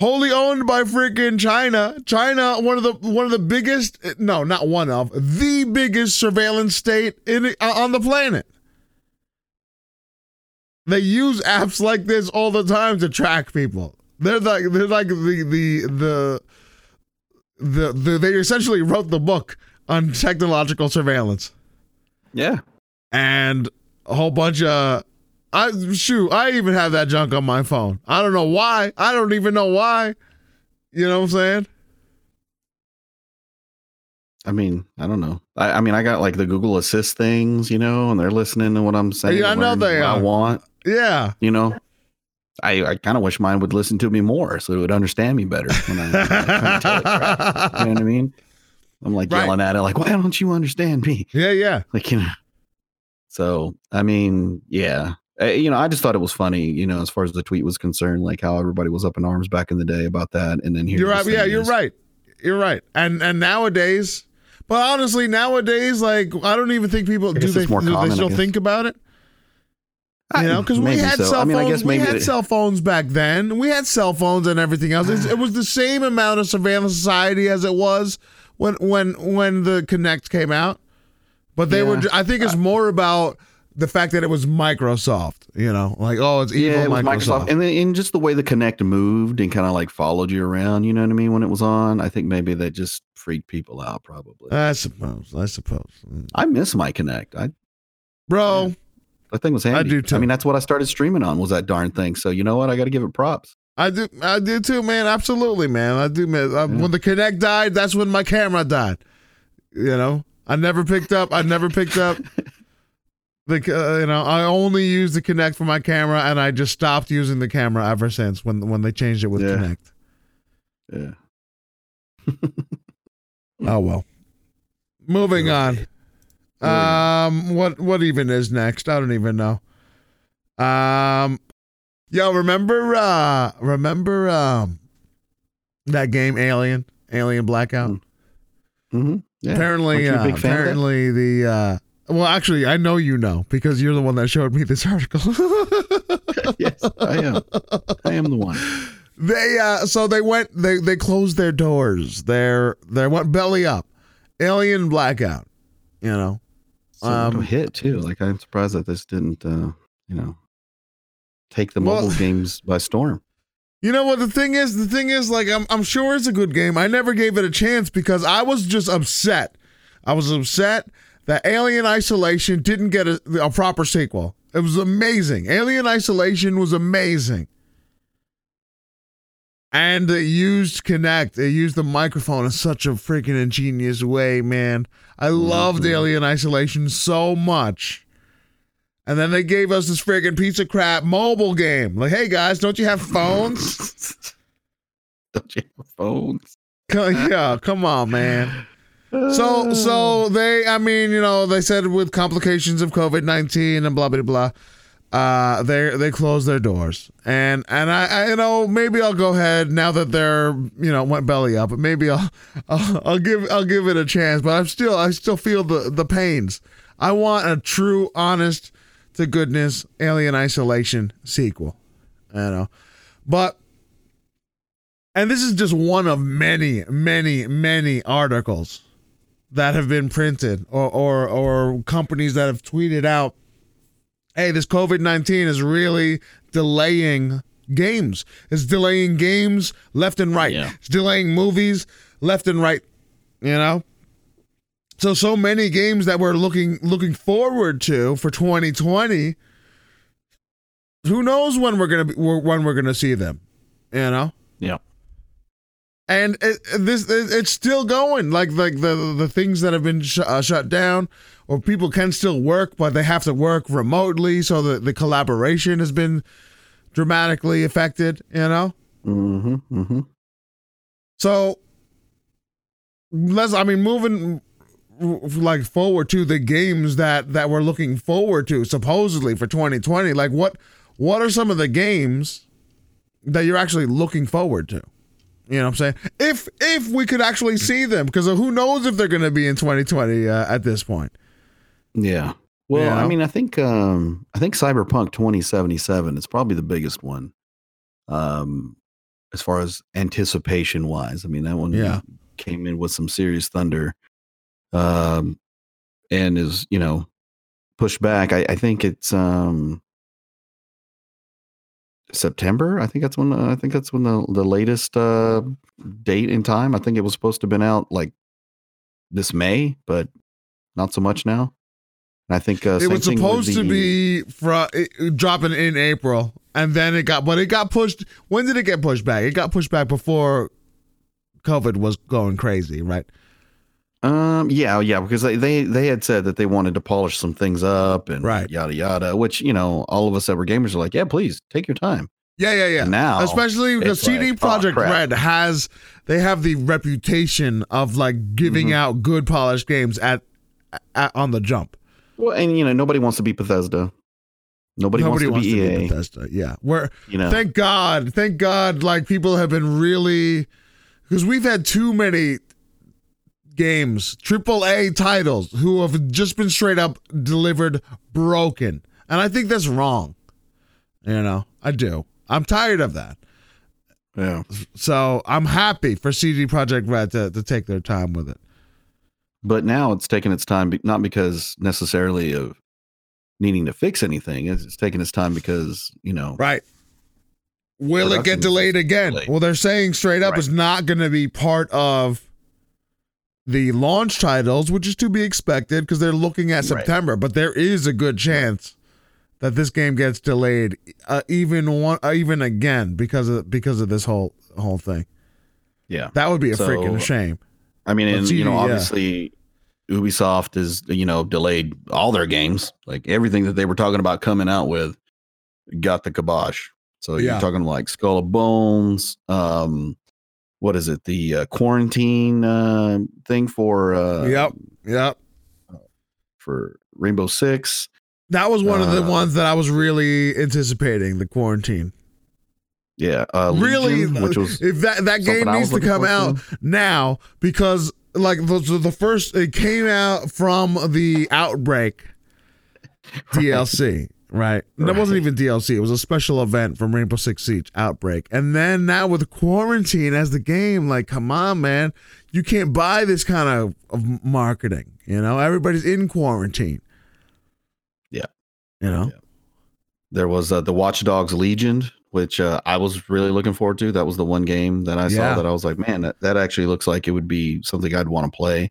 wholly owned by freaking China China one of the one of the biggest no not one of the biggest surveillance state in uh, on the planet they use apps like this all the time to track people. They're like they're like the the the the, the they essentially wrote the book on technological surveillance Yeah, and a whole bunch of I shoot I even have that junk on my phone. I don't know why. I don't even know why. You know what I'm saying? I mean, I don't know. I, I mean, I got like the Google Assist things, you know, and they're listening to what I'm saying. Yeah, I know they I want, Yeah. you know. I, I kind of wish mine would listen to me more, so it would understand me better. When I, when I tell it crap. you know what I mean? I'm like Right. yelling at it, like, "Why don't you understand me?" yeah, yeah. Like, you know. So, I mean, yeah, Uh, you know, I just thought it was funny, you know, as far as the tweet was concerned, like how everybody was up in arms back in the day about that, and then here You're right. Yeah, you're is- right. You're right. And and nowadays, but honestly, nowadays, like I don't even think people do they, more do they common, still think about it. I- You know, because we had so. cell I mean, phones. I guess we had it- cell phones back then. We had cell phones and everything else. It's, it was the same amount of surveillance society as it was when when when the Kinect came out. But they were. I think it's uh, more about the fact that it was Microsoft. You know, like oh, it's evil yeah, it was Microsoft. Microsoft, and then and just the way the Kinect moved and kind of like followed you around. You know what I mean? When it was on, I think maybe that just freaked people out. Probably. I suppose. I suppose. I miss my Kinect. I Bro, that thing was handy. I do too. I mean, that's what I started streaming on. Was that darn thing? So you know what? I got to give it props. I do. I do too, man. Absolutely, man. I do. Man. Uh, When the Kinect died, that's when my camera died. You know, I never picked up. I never picked up. The uh, you know I only used the Kinect for my camera, and I just stopped using the camera ever since when when they changed it with Yeah. Kinect. Yeah. Oh well. Moving on. Um, what what even is next? I don't even know. Um, yo, remember uh, remember um, that game Alien, Alien Blackout. Mm-hmm. Yeah. apparently, Aren't you a uh, big fan of that? apparently the uh, well, actually, I know you know because you're the one that showed me this article. yes, I am. I am the one. They uh so they went they they closed their doors. They're they went belly up. Alien blackout. You know. So Um, hit too. Like I'm surprised that this didn't, uh, you know, take the Well- mobile games by storm. You know what the thing is? The thing is like I'm I'm sure it's a good game. I never gave it a chance because I was just upset. I was upset that Alien Isolation didn't get a, a proper sequel. It was amazing. Alien Isolation was amazing. And it used Kinect. It used the microphone in such a freaking ingenious way, man. I loved Mhm. Alien Isolation so much. And then they gave us this freaking piece of crap mobile game. Like, hey guys, don't you have phones? Don't you have phones? Yeah, come on, man. So, so they, I mean, you know, they said with complications of COVID nineteen and blah blah blah. uh, they they closed their doors, and and I, I you know maybe I'll go ahead now that they're you know went belly up, maybe I'll, I'll I'll give I'll give it a chance, but I'm still I still feel the the pains. I want a true, honest to goodness Alien Isolation sequel, you know, but. And this is just one of many, many, many articles that have been printed or, or, or companies that have tweeted out hey, this COVID 19 is really delaying games. It's delaying games left and right. Yeah. It's delaying movies left and right, you know? So so many games that we're looking looking forward to for 2020. Who knows when we're going to be when we're going to see them, you know? Yeah. and it, this it, it's still going like like the the things that have been sh- uh, shut down or people can still work but they have to work remotely so the, the collaboration has been dramatically affected you know Mm-hmm. Mm-hmm. so let's i mean moving like forward to the games that that we're looking forward to supposedly for 2020 like what what are some of the games that you're actually looking forward to you know what i'm saying if if we could actually see them because who knows if they're going to be in 2020 uh, at this point Yeah. Well, You I mean, I think um, I think Cyberpunk 2077 is probably the biggest one. Um, as far as anticipation wise, I mean that one Yeah. came in with some serious thunder, um, and is you know pushed back. I, I think it's um September. I think that's when I think that's when the the latest uh, date in time. I think it was supposed to have been out like this May, but not so much now. And I think uh, it was supposed to be it, dropping in april and then it got but it got pushed when did it get pushed back it got pushed back before covid was going crazy right Um. Yeah. Yeah. Because they, they they had said that they wanted to polish some things up and Right. yada yada. Which you know, all of us that were gamers are like, yeah, please take your time. yeah yeah yeah now, especially because CD like, oh, Projekt. Red has they have the reputation of like giving Mhm. out good polished games at, at on the jump. well, and you know, nobody wants to be Bethesda. Nobody, Nobody wants to be EA. Bethesda. Yeah, where you know, thank God, thank God, like people have been really because we've had too many games, triple A titles, who have just been straight up delivered broken, and I think that's wrong. You know, I do. I'm tired of that. yeah. So I'm happy for CD Projekt Red to, to take their time with it. But now it's taking its time, not because necessarily of needing to fix anything. It's, it's taking its time because you know, Right. Will it get delayed again? delayed. Well, they're saying straight up Right. it's not going to be part of the launch titles, which is to be expected because they're looking at Right. September. But there is a good chance that this game gets delayed, uh, even one, uh, even again because of because of this whole whole thing. yeah. That would be a So- freaking shame. I mean, and you know, yeah. obviously, Ubisoft is you know delayed all their games. Like everything that they were talking about coming out with, got the kibosh. So Yeah. you're talking like Skull of Bones. Um, what is it? The uh, quarantine uh, thing for uh, yep, yep. for Rainbow Six. That was one of the Uh, ones that I was really anticipating. The quarantine. Yeah, uh, really, Legion, which was if that that game needs to come out now because like the, the the first it came out from the outbreak DLC, right? That wasn't even DLC. It was a special event from Rainbow Six Siege Outbreak, and then now with quarantine as the game, like, come on, man, you can't buy this kind of, of marketing. You know, everybody's in quarantine. Yeah. you know, Yeah. there was uh, the Watch Dogs Legion, which uh, I was really looking forward to. That was the one game that I Yeah. saw that I was like, man, that, that actually looks like it would be something I'd want to play.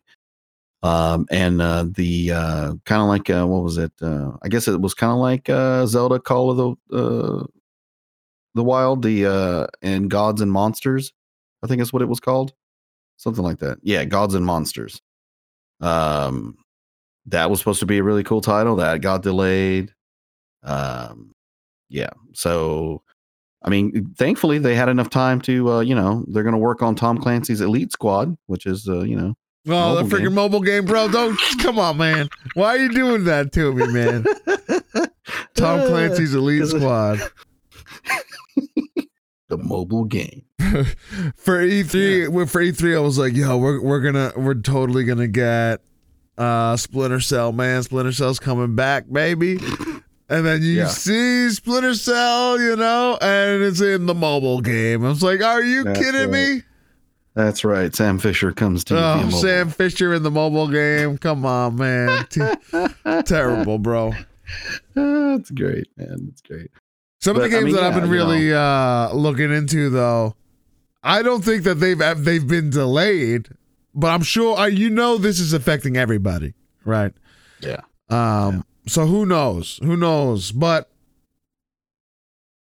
Um, and uh, the uh, kind of like uh, what was it? Uh, I guess it was kind of like uh, Zelda Call of the uh, the Wild, the and Gods and Monsters. I think is what it was called, something like that. Yeah, Gods and Monsters. Um, that was supposed to be a really cool title that got delayed. Um, yeah, so I mean, thankfully they had enough time to, you know, they're going to work on Tom Clancy's Elite Squad, which is, you know, oh, the freaking game. mobile game, bro! Don't come on, man. Why are you doing that to me, man? Tom Clancy's Elite Squad. the mobile game. for E3, well, for E3, I was like, yo, we're we're gonna we're totally gonna get uh Splinter Cell, man. Splinter Cell's coming back, baby. And then you Yeah. see Splinter Cell, you know, and it's in the mobile game. I was like, are you That's kidding me? That's right. Sam Fisher comes to Oh. Sam Fisher in the mobile game. Come on, man. Terrible, bro. That's great, man. That's great. Some of the But, I games mean, that I've yeah, been you really uh, looking into, though, I don't think that they've they've been delayed, but I'm sure uh, you know this is affecting everybody, right? Yeah. Um. So who knows? Who knows? But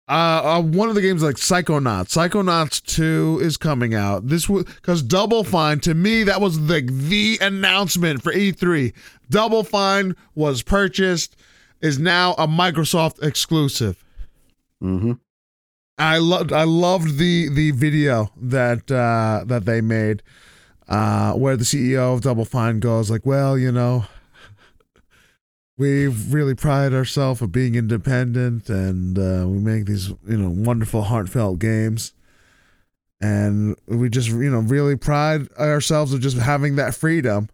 uh, uh, one of the games like Psychonauts, Psychonauts Two is coming out. This was because Double Fine to me that was like the announcement for E3. Double Fine was purchased, is now a Microsoft exclusive. Mm-hmm. I loved I loved the the video that uh that they made uh where the CEO of Double Fine goes like, "Well, you know, we really pride ourselves of being independent and uh we make these, you know, wonderful heartfelt games." And we just, you know, really pride ourselves of just having that freedom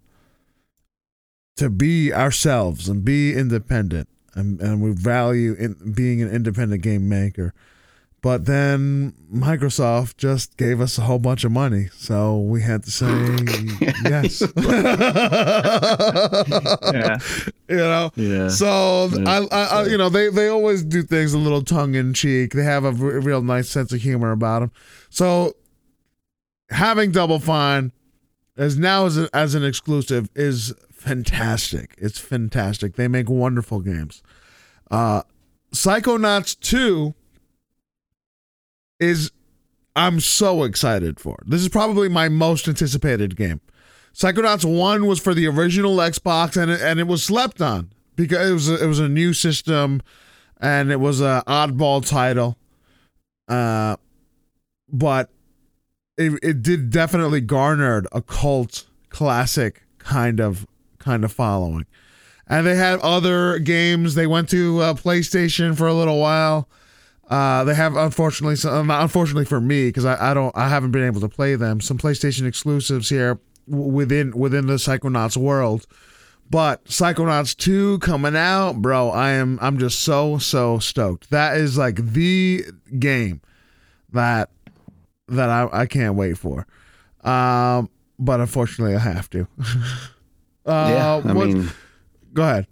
to be ourselves and be independent. And, and we value in being an independent game maker. But then Microsoft just gave us a whole bunch of money, so we had to say yes. Yeah. You know, Yeah. so Yeah, I, I, I, you know, they they always do things a little tongue in cheek. They have a r- real nice sense of humor about them. So having Double Fine as now as a, as an exclusive is fantastic. It's fantastic. They make wonderful games. Uh, Psychonauts two is I'm so excited for. This is probably my most anticipated game. Psychonauts 1 was for the original Xbox and it, and it was slept on because it was a, it was a new system and it was a oddball title. Uh but it it did definitely garnered a cult classic kind of kind of following. And they had other games. They went to uh, PlayStation for a little while. Uh, they have unfortunately, some, unfortunately for me, because I, I don't, I haven't been able to play them. Some PlayStation exclusives here within within the Psychonauts world. But Psychonauts 2 coming out, bro, I am I'm just so so stoked. That is like the game that that I, I can't wait for. Um, but unfortunately I have to. uh, yeah. I what- mean, go ahead.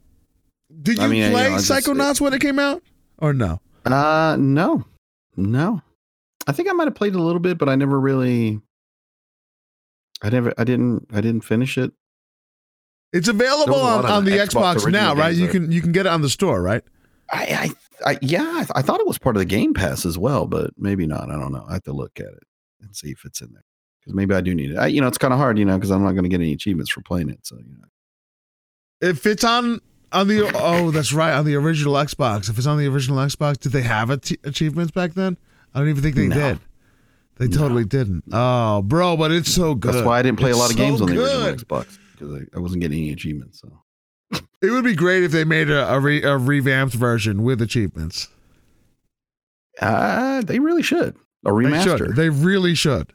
Did you I mean, you play know, it's just- Psychonauts when it came out, or no? Uh, no, no. I think I might have played a little bit, but I never really. I never. I didn't. I didn't finish it. It's available There was a lot on, on the Xbox Xbox, now, right? You there. can you can get it on the store, right? I, I, I yeah. I, th- I thought it was part of the Game Pass as well, but maybe not. I don't know. I have to look at it and see if it's in there because maybe I do need it. I, you know, it's kind of hard, you know, because I'm not going to get any achievements for playing it. So you know. If it's on on the oh, that's right, on the original Xbox. If it's on the original Xbox, did they have ach- achievements back then? I don't even think they No. did. They No. totally didn't. Oh, bro, but it's so good. That's why I didn't play It's a lot of so games on the good. original Xbox because I, I wasn't getting any achievements. So It would be great if they made a a, re, a revamped version with achievements. uh, they really should a They remaster. should. They really should.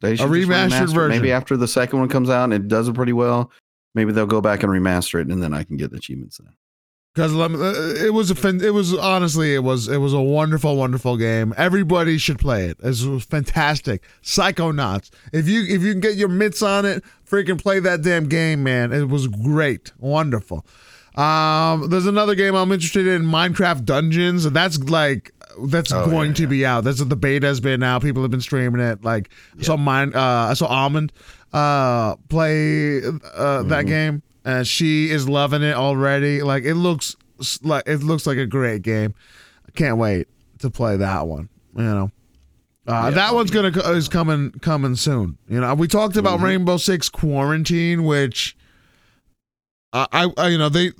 They should just remastered remaster version. Maybe after the second one comes out and it does it pretty well, maybe they'll go back and remaster it, and then I can get the achievements. Then. Because it was a it was honestly it was it was a wonderful wonderful game. Everybody should play it. It was fantastic. Psychonauts. If you if you can get your mitts on it, freaking play that damn game, man. It was great, wonderful. Um, there's another game I'm interested in, Minecraft Dungeons. That's like that's Oh, going yeah, to yeah. be out. That's what the beta has been out. People have been streaming it. Like I saw mine. Uh, I saw Almond uh play uh that Mhm. game, and she is loving it already. Like it looks like it looks like a great game. I can't wait to play that one. You know. Uh, Yeah, that one's gonna is coming coming soon. You know, we talked about Mhm. Rainbow Six Quarantine, which I, I, I you know they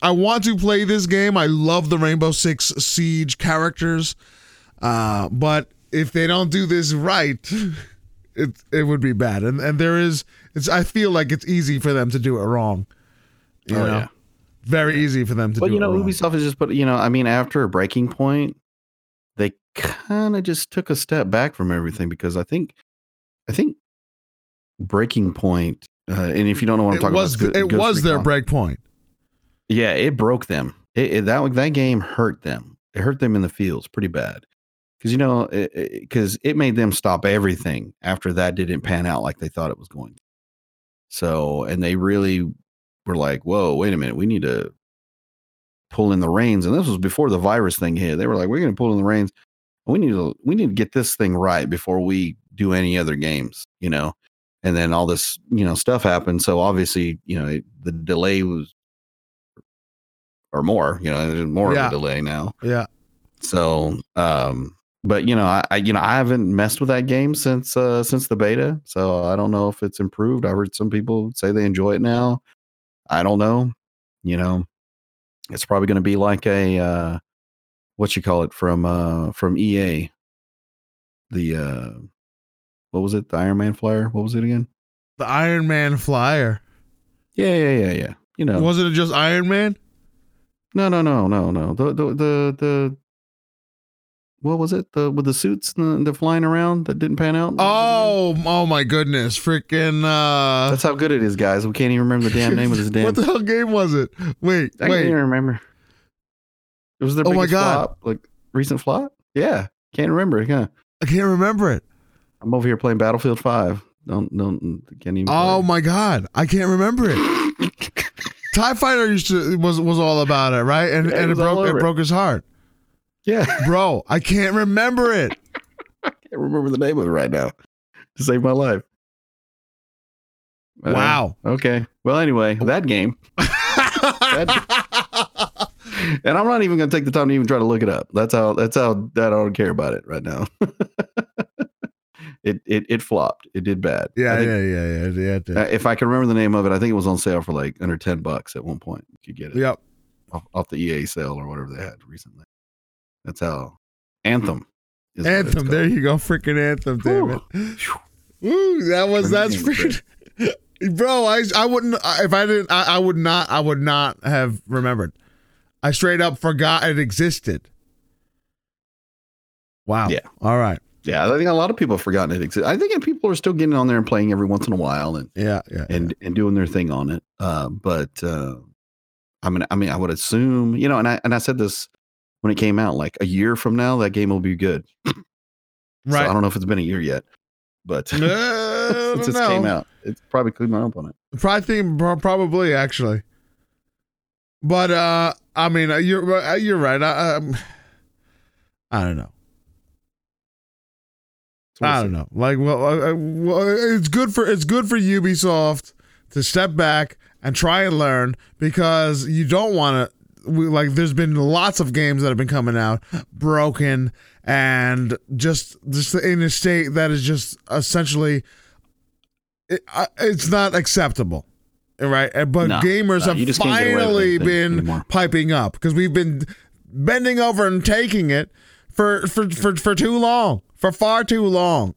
I want to play this game. I love the Rainbow Six Siege characters, uh, but if they don't do this right, it it would be bad. And and there is it's I feel like it's easy for them to do it wrong. You Oh, know? yeah. very easy for them to But do But you know, it wrong. Ubisoft is just put. You know, I mean, after a Breaking Point, they kind of just took a step back from everything because I think, I think, Breaking Point. Uh, and if you don't know what I'm it talking was about, it Ghost was their break point. Yeah, it broke them. It, it- that that game hurt them. It hurt them in the fields pretty bad. Because you know, because it, made them stop everything after that didn't pan out like they thought it was going. So, and they really were like, "Whoa, wait a minute, we need to pull in the reins." And this was before the virus thing hit. They were like, "We're going to pull in the reins. We need to we need to get this thing right before we do any other games." You know. And then all this, you know, stuff happened. So obviously, you know, it, the delay was or more, you know, there's more Yeah. of a delay now. Yeah. So, um, but you know, I, I you know I haven't messed with that game since uh since the beta, so I don't know if it's improved. I heard some people say they enjoy it now. I don't know. You know, it's probably going to be like a uh, what you call it from uh from EA. The uh, what was it? The Iron Man flyer. What was it again? The Iron Man flyer. Yeah, yeah, yeah, yeah. You know, Wasn't it just Iron Man? No, no, no, no, no. The the the the what was it? The with the suits the, the flying around that didn't pan out. Oh, oh my goodness. Freaking uh That's how good it is, guys. We can't even remember the damn name of this damn. What the hell game was it? Wait, I can't wait. even remember. It was their Oh my God. flop, like recent flop. Yeah, can't remember. Yeah, I can't remember it. I'm over here playing Battlefield Five. Don't don't can't even. Oh play. my god. I can't remember it. TIE Fighter used to was was all about it, right? And Yeah, it and it, all broke it it. broke his heart. yeah, Bro, I can't remember it. I can't remember the name of it right now. To save my life. Uh, Wow. Okay. Well, anyway, that game, and I'm not even going to take the time to even try to look it up. That's how. That's how. That I don't care about it right now. It it it flopped. It did bad. Yeah, think- yeah, yeah, yeah, yeah. if I can remember the name of it, I think it was on sale for like under ten bucks at one point. You could get it Yep. off, off the EA sale or whatever they had recently. That's how Anthem. Is Anthem. There you go. Freaking Anthem, damn it. Woo, that was That that's freaking Bro, I I wouldn't if I didn't I, I would not I would not have remembered. I straight up forgot it existed. Wow. Yeah. All right. Yeah, I think a lot of people have forgotten it exists. I think people are still getting on there and playing every once in a while and Yeah. Yeah. and and doing their thing on it. Uh, but uh, I mean, I mean, I would assume, you know, and I and I said this when it came out, like a year from now, that game will be good. right. So I don't know if it's been a year yet, but I since it came out, it's probably cleaned up on it. Probably think probably actually. But uh I mean uh, you're uh, you're right. I um, I don't know. I don't know. Like, well, uh, uh, well, it's good for it's good for Ubisoft to step back and try and learn because you don't want to. Like, there's been lots of games that have been coming out broken and just just in a state that is just essentially it, uh, it's not acceptable. Right, but No, gamers no, have just can't get away with finally been anymore. piping up because we've been bending over and taking it for for for, for too long, for far too long.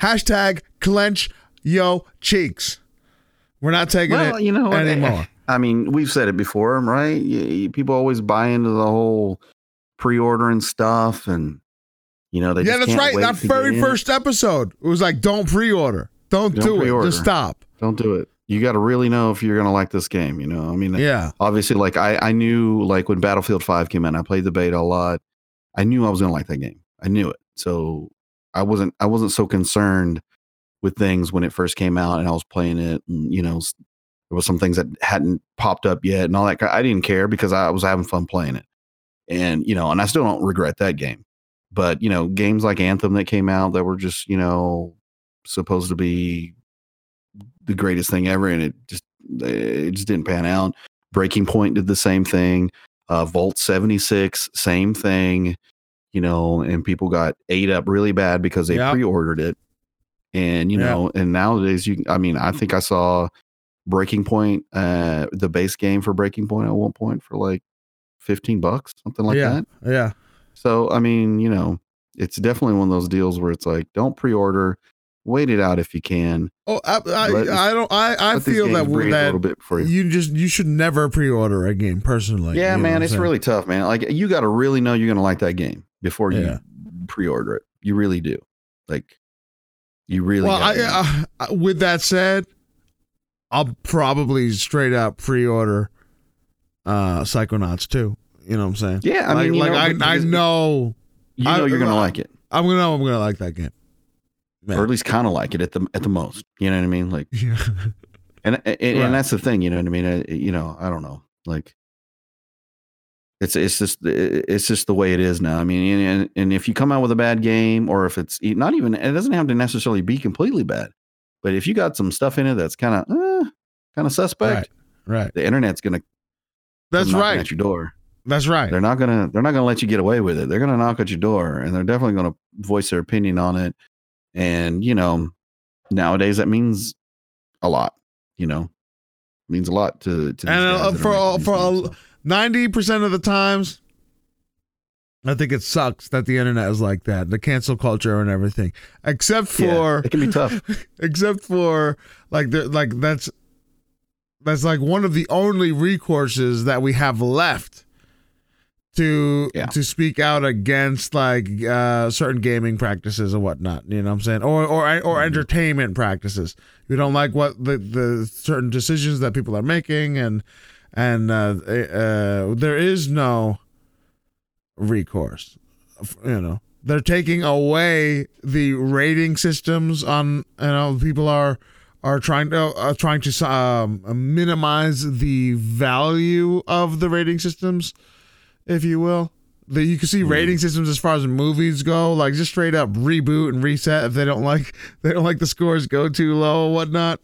Hashtag clench yo cheeks. We're not taking Well, it you know what? anymore. I mean, we've said it before, right? People always buy into the whole pre-ordering stuff, and you know they yeah, that's can't right. wait That very in. first episode, it was like, don't pre-order, don't, Don't do pre-order. it, just stop. Don't do it. You got to really know if you're going to like this game. You know, I mean, Yeah, obviously, like I, I knew, like when Battlefield Five came out, I played the beta a lot. I knew I was going to like that game. I knew it, so I wasn't, I wasn't so concerned with things when it first came out, and I was playing it. And, you know, there was some things that hadn't popped up yet, and all that. I didn't care because I was having fun playing it, and you know, and I still don't regret that game. But you know, games like Anthem that came out that were just you know supposed to be the greatest thing ever, and it just it just didn't pan out. Breaking Point did the same thing. Uh, seventy six, same thing. You know, and people got ate up really bad because they pre-ordered it, and you know, and nowadays you, I mean, I think I saw Breaking Point, uh, the base game for Breaking Point at one point for like fifteen bucks, something like yeah, that. yeah. So I mean, you know, it's definitely one of those deals where it's like, don't pre-order. wait it out if you can. Oh, I, I, Let- I don't. I, I feel that breathe a little bit for you. you just you should never pre-order a game personally. yeah, you know what man, it's saying? really tough, man. Like you got to really know you're gonna like that game before you pre-order it. You really do. Like you really. well. I, gotta uh, with that said, I'll probably straight up pre-order uh Psychonauts too. You know what I'm saying? yeah, I like, mean, like know, I, I know you know I- you're gonna I- like it, I'm gonna know I'm gonna like that game. Man. or at least kind of like it at the at the most. You know what I mean? Like, Yeah. and and, and Right. that's the thing. You know what I mean? Uh, you know, I don't know. Like, it's it's just it's just the way it is now. I mean, and and if you come out with a bad game, or if it's not even, it doesn't have to necessarily be completely bad, but if you got some stuff in it that's kind of eh, kind of suspect, Right. Right. the internet's gonna That's right. at your door. That's right. They're not gonna they're not gonna let you get away with it. They're gonna knock at your door, and they're definitely gonna voice their opinion on it. And you know, nowadays that means a lot. You know, means a lot to to And, uh, for all- for all- games, so. Ninety percent of the times, I think it sucks that the internet is like that, the cancel culture and everything. Except Yeah, for, it can be tough. except for like, the, like that's that's like one of the only recourses that we have left to Yeah. to speak out against like uh certain gaming practices and whatnot you know what i'm saying or or or Mhm. entertainment practices we don't like what the the certain decisions that people are making and and uh, uh there is no recourse you know. They're taking away the rating systems on you know people are are trying to uh, trying to um, minimize the value of the rating systems if you will. That you can see rating systems as far as movies go like just straight up reboot and reset if they don't like they don't like the scores go too low or whatnot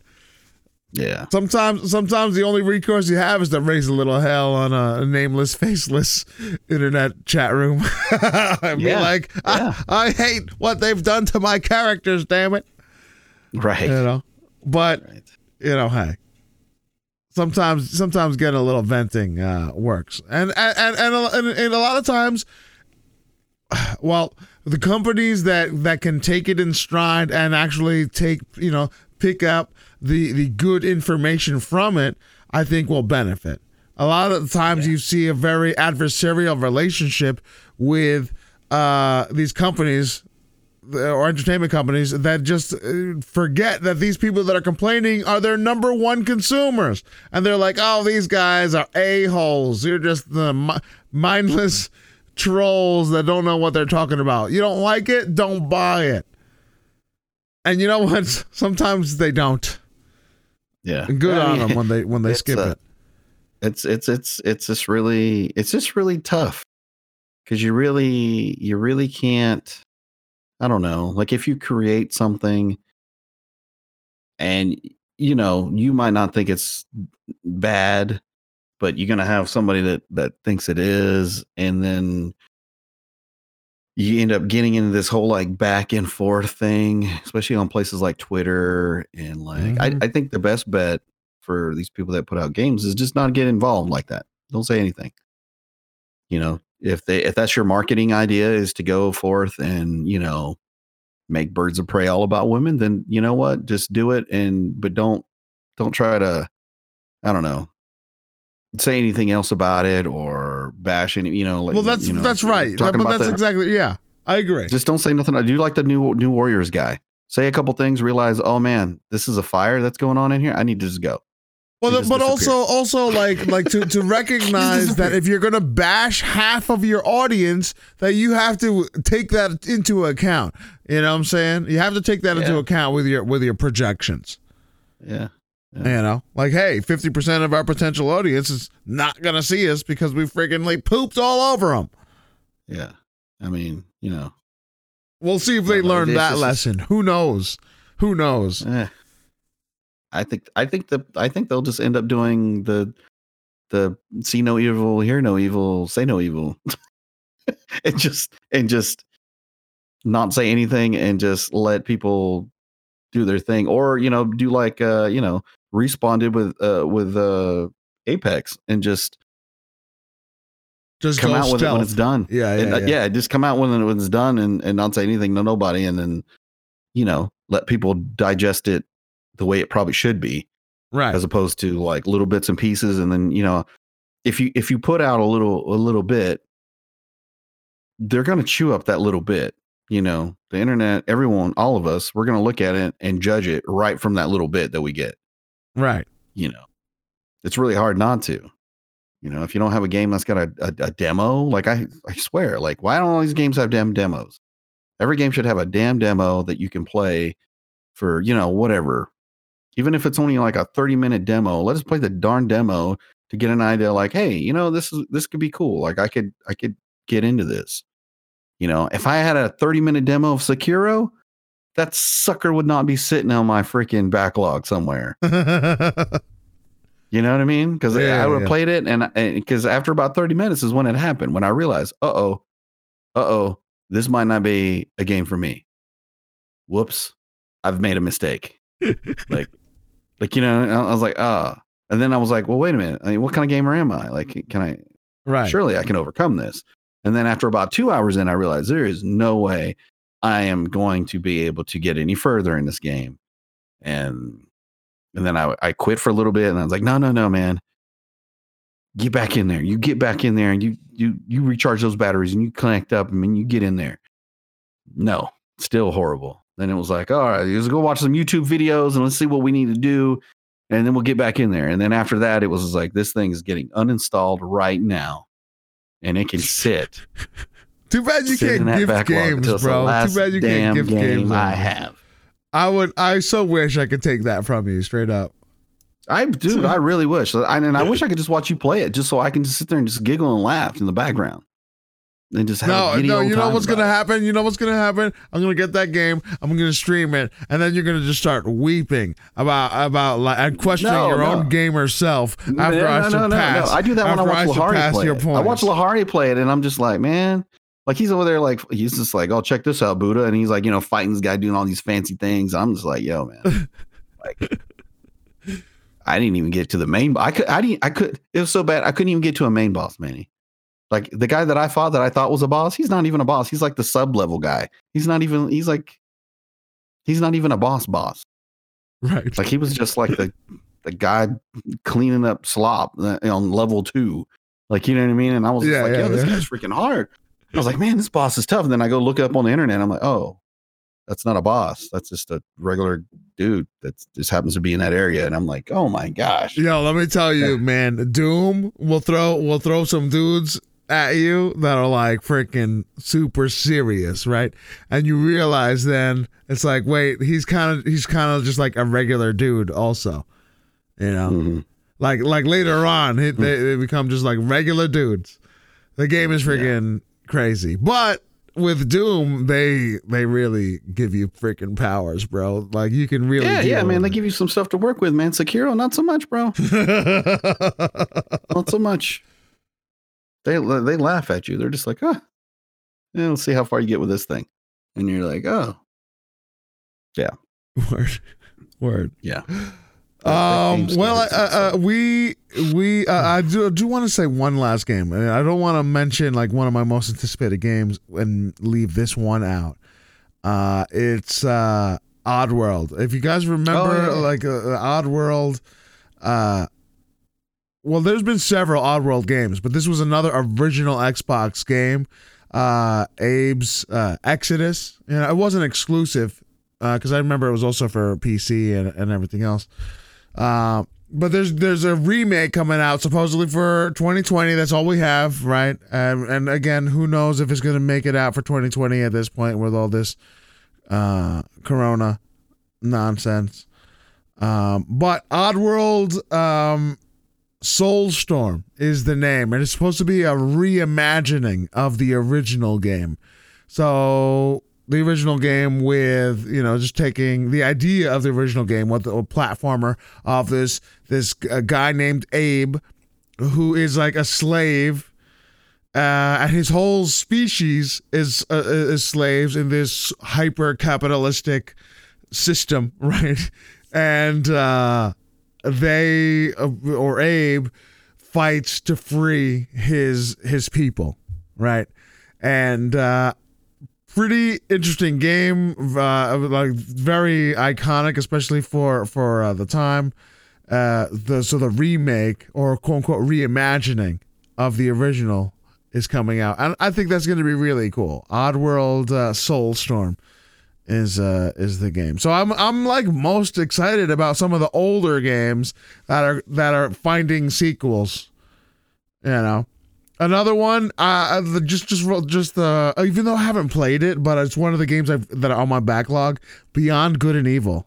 Yeah, sometimes sometimes the only recourse you have is to raise a little hell on a nameless faceless internet chat room. And be Yeah, like I, yeah. I hate what they've done to my characters damn it. Right. you know? But right. you know hey. Sometimes sometimes getting a little venting uh works. And and and, and, and a lot of times well the companies that that can take it in stride and actually take you know pick up the the good information from it i think will benefit. A lot of the times you see a very adversarial relationship with uh these companies or entertainment companies that just uh, forget that these people that are complaining are their number one consumers. And they're like oh these guys are a-holes. You're just the mindless trolls that don't know what they're talking about. You don't like it? Don't buy it and you know what sometimes they don't Yeah, and good I on mean, them when they when they skip uh, it It's it's it's it's just really it's just really tough because you really you really can't. I don't know. Like if you create something and you know, you might not think it's bad, but you're gonna have somebody that that thinks it is, and then you end up getting into this whole like back and forth thing, especially on places like Twitter and like Mhm. I, I think the best bet for these people that put out games is just not get involved like that. Don't say anything. You know, if they if that's your marketing idea is to go forth and, you know, make birds of prey all about women, then you know what? Just do it and but don't don't try to I don't know say anything else about it or bash any you know like well that's you know, that's right talking but that's the- exactly yeah i agree just don't say nothing. I do like the new new Warriors guy. Say a couple things, realize, oh man, this is a fire that's going on in here. I need to just go. Well, He just but also, also like like to to recognize that if you're gonna bash half of your audience, that you have to take that into account. You know what I'm saying? You have to take that into account with your with your projections. Yeah. You know, like hey, fifty percent of our potential audience is not gonna see us because we freaking like pooped all over them. Yeah. I mean, you know, We'll see if they Well, learn that just- lesson. Who knows? Who knows? eh. I think I think the I think they'll just end up doing the the see no evil, hear no evil, say no evil. and just and just not say anything and just let people do their thing. Or, you know, do like uh, you know, responded with uh with uh Apex and just Just come out with it when it's done. Yeah, And, yeah, uh, yeah. yeah, just come out when, it- when it's done and, and not say anything to nobody and then you know let people digest it the way it probably should be Right. as opposed to like little bits and pieces and then you know if you if you put out a little a little bit they're going to chew up that little bit you know the internet everyone all of us we're going to look at it and judge it right from that little bit that we get right. you know? It's really hard not to. You know if you don't have a game that's got a, a, a demo like i i swear like why don't all these games have damn demos? Every game should have a damn demo that you can play for you know whatever. Even if it's only like a 30 minute demo let us play the darn demo to get an idea like hey you know this is this could be cool. Like i could i could get into this. You know if i had a 30 minute demo of sekiro that sucker would not be sitting on my freaking backlog somewhere you know what I mean? Because Yeah, I would have yeah. played it, and because after about thirty minutes is when it happened. When I realized, uh oh, uh oh, this might not be a game for me. Whoops, I've made a mistake. like, like you know, I was like, ah, and then I was like, well, wait a minute, I mean, what kind of gamer am I? Like, can I? right. Surely I can overcome this. And then after about two hours in, I realized there is no way I am going to be able to get any further in this game. And and then I I quit for a little bit and I was like, no, no, no, man. Get back in there. You get back in there and you you you recharge those batteries and you connect up and you get in there. No, still horrible. Then it was like, all right, let's go watch some YouTube videos and let's see what we need to do. And then we'll get back in there. And then after that, it was like, this thing is getting uninstalled right now. And it can sit. Too bad you sit in can't gift games, until it's the bro. Too bad you can't gift game games. I have. I would. I so wish I could take that from you, straight up. I dude, I really wish. I, and I wish I could just watch you play it, just so I can just sit there and just giggle and laugh in the background, and just have No, a no. You know what's gonna it. happen? You know what's gonna happen? I'm gonna get that game. I'm gonna stream it, and then you're gonna just start weeping about about like and questioning No, your no. own gamer self after No, I no, no, no, no. I do that when I watch Lahari play it. I watch. Lahari play it, and I'm just like, man, like he's over there, like he's just like, oh, check this out, Buddha, and he's like, you know, fighting this guy doing all these fancy things. I'm just like, yo, man, like. I didn't even get to the main. I could. I didn't. I could. It was so bad. I couldn't even get to a main boss, Manny. Like the guy that I fought that I thought was a boss. He's not even a boss. He's like the sub level guy. He's not even. He's like. He's not even a boss. Boss. right. Like he was just like the the guy cleaning up slop uh, on level two. Like you know what I mean? And I was Yeah, like, yeah, yo, this guy's freaking hard. I was like, man, this boss is tough. And then I go look it up on the internet. I'm like, oh, that's not a boss. That's just a regular dude that just happens to be in that area. And I'm like, oh my gosh. Yo, let me tell you, man. Doom will throw will throw some dudes at you that are like freaking super serious, right? And you realize then it's like, wait, he's kind of he's kind of just like a regular dude, also. You know, Mhm. like like later on, they, they become just like regular dudes. The game is freaking crazy, but with Doom, they they really give you freaking powers, bro. Like you can really Yeah, yeah, man. They give you some stuff to work with, man. Sekiro, not so much, bro. Not so much. They they laugh at you. They're just like, huh. Yeah, let's see how far you get with this thing. And you're like, oh, yeah. Word, word. yeah. Um. Well, uh, game's uh, we we uh, I do do want to say one last game. and I don't want to mention like one of my most anticipated games and leave this one out. Uh, it's uh Oddworld. If you guys remember, Oh, yeah. like uh, uh, Oddworld, uh. Well, there's been several Oddworld games, but this was another original Xbox game. Uh, Abe's uh, Exodus. You know, it wasn't exclusive because I remember it was also for PC and, and everything else. Uh, but there's there's a remake coming out supposedly for 2020. That's all we have, right? And and again, who knows if it's gonna make it out for 2020 at this point with all this uh, Corona nonsense. Um, but Oddworld um, Soulstorm is the name, and it's supposed to be a reimagining of the original game. So the original game with you know just taking the idea of the original game with a platformer of this this uh, guy named Abe who is like a slave uh, and his whole species is uh, is slaves in this hyper capitalistic system right? And uh, they uh, or Abe fights to free his his people right? And uh pretty interesting game, uh, like very iconic, especially for for uh, the time. Uh, the so the remake or quote unquote reimagining of the original is coming out, and I think that's going to be really cool. Oddworld uh, Soulstorm is uh is the game. So I'm I'm like most excited about some of the older games that are that are finding sequels. You know. Another one, uh, uh just just just the uh, even though I haven't played it, but it's one of the games I've, that are on my backlog. Beyond Good and Evil,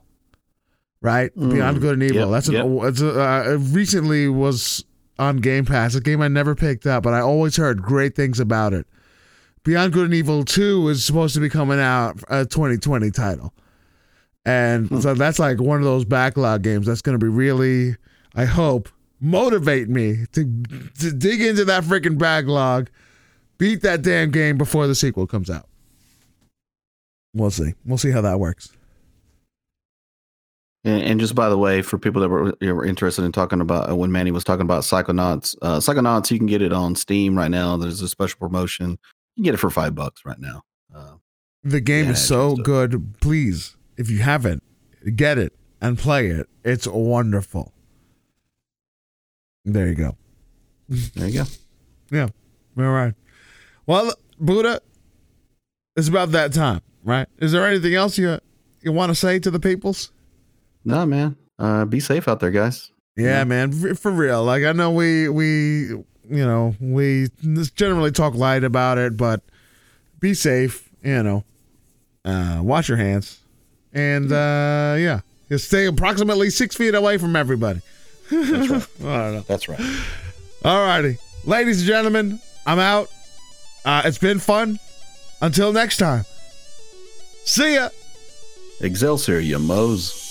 right? Mm, Beyond Good and Evil. yep, That's an, yep. it's a, uh, it recently was on Game Pass. A game I never picked up, but I always heard great things about it. Beyond Good and Evil Two is supposed to be coming out a 2020 title, and Hmm. so that's like one of those backlog games that's going to be really, I hope, motivate me to to dig into that freaking backlog, beat that damn game before the sequel comes out. We'll see. We'll see how that works. And, and just by the way, for people that were, you were interested in talking about uh, when Manny was talking about Psychonauts, uh, Psychonauts, you can get it on Steam right now. There's a special promotion. You can get it for five bucks right now. Uh, The game Yeah, is so good. Please, if you haven't, get it and play it. It's wonderful. There you go. there you go. Yeah. All right. Well, Buddha, it's about that time, right? Is there anything else you you want to say to the peoples? No, man. Uh, be safe out there, guys. Yeah, Yeah. man, for, for real. Like I know we we you know we generally talk light about it, but be safe. You know, uh, wash your hands, and uh, yeah, just stay approximately six feet away from everybody. That's right. I don't know. That's right. All righty, ladies and gentlemen, I'm out. Uh, it's been fun. Until next time. See ya. Excelsior, you moes.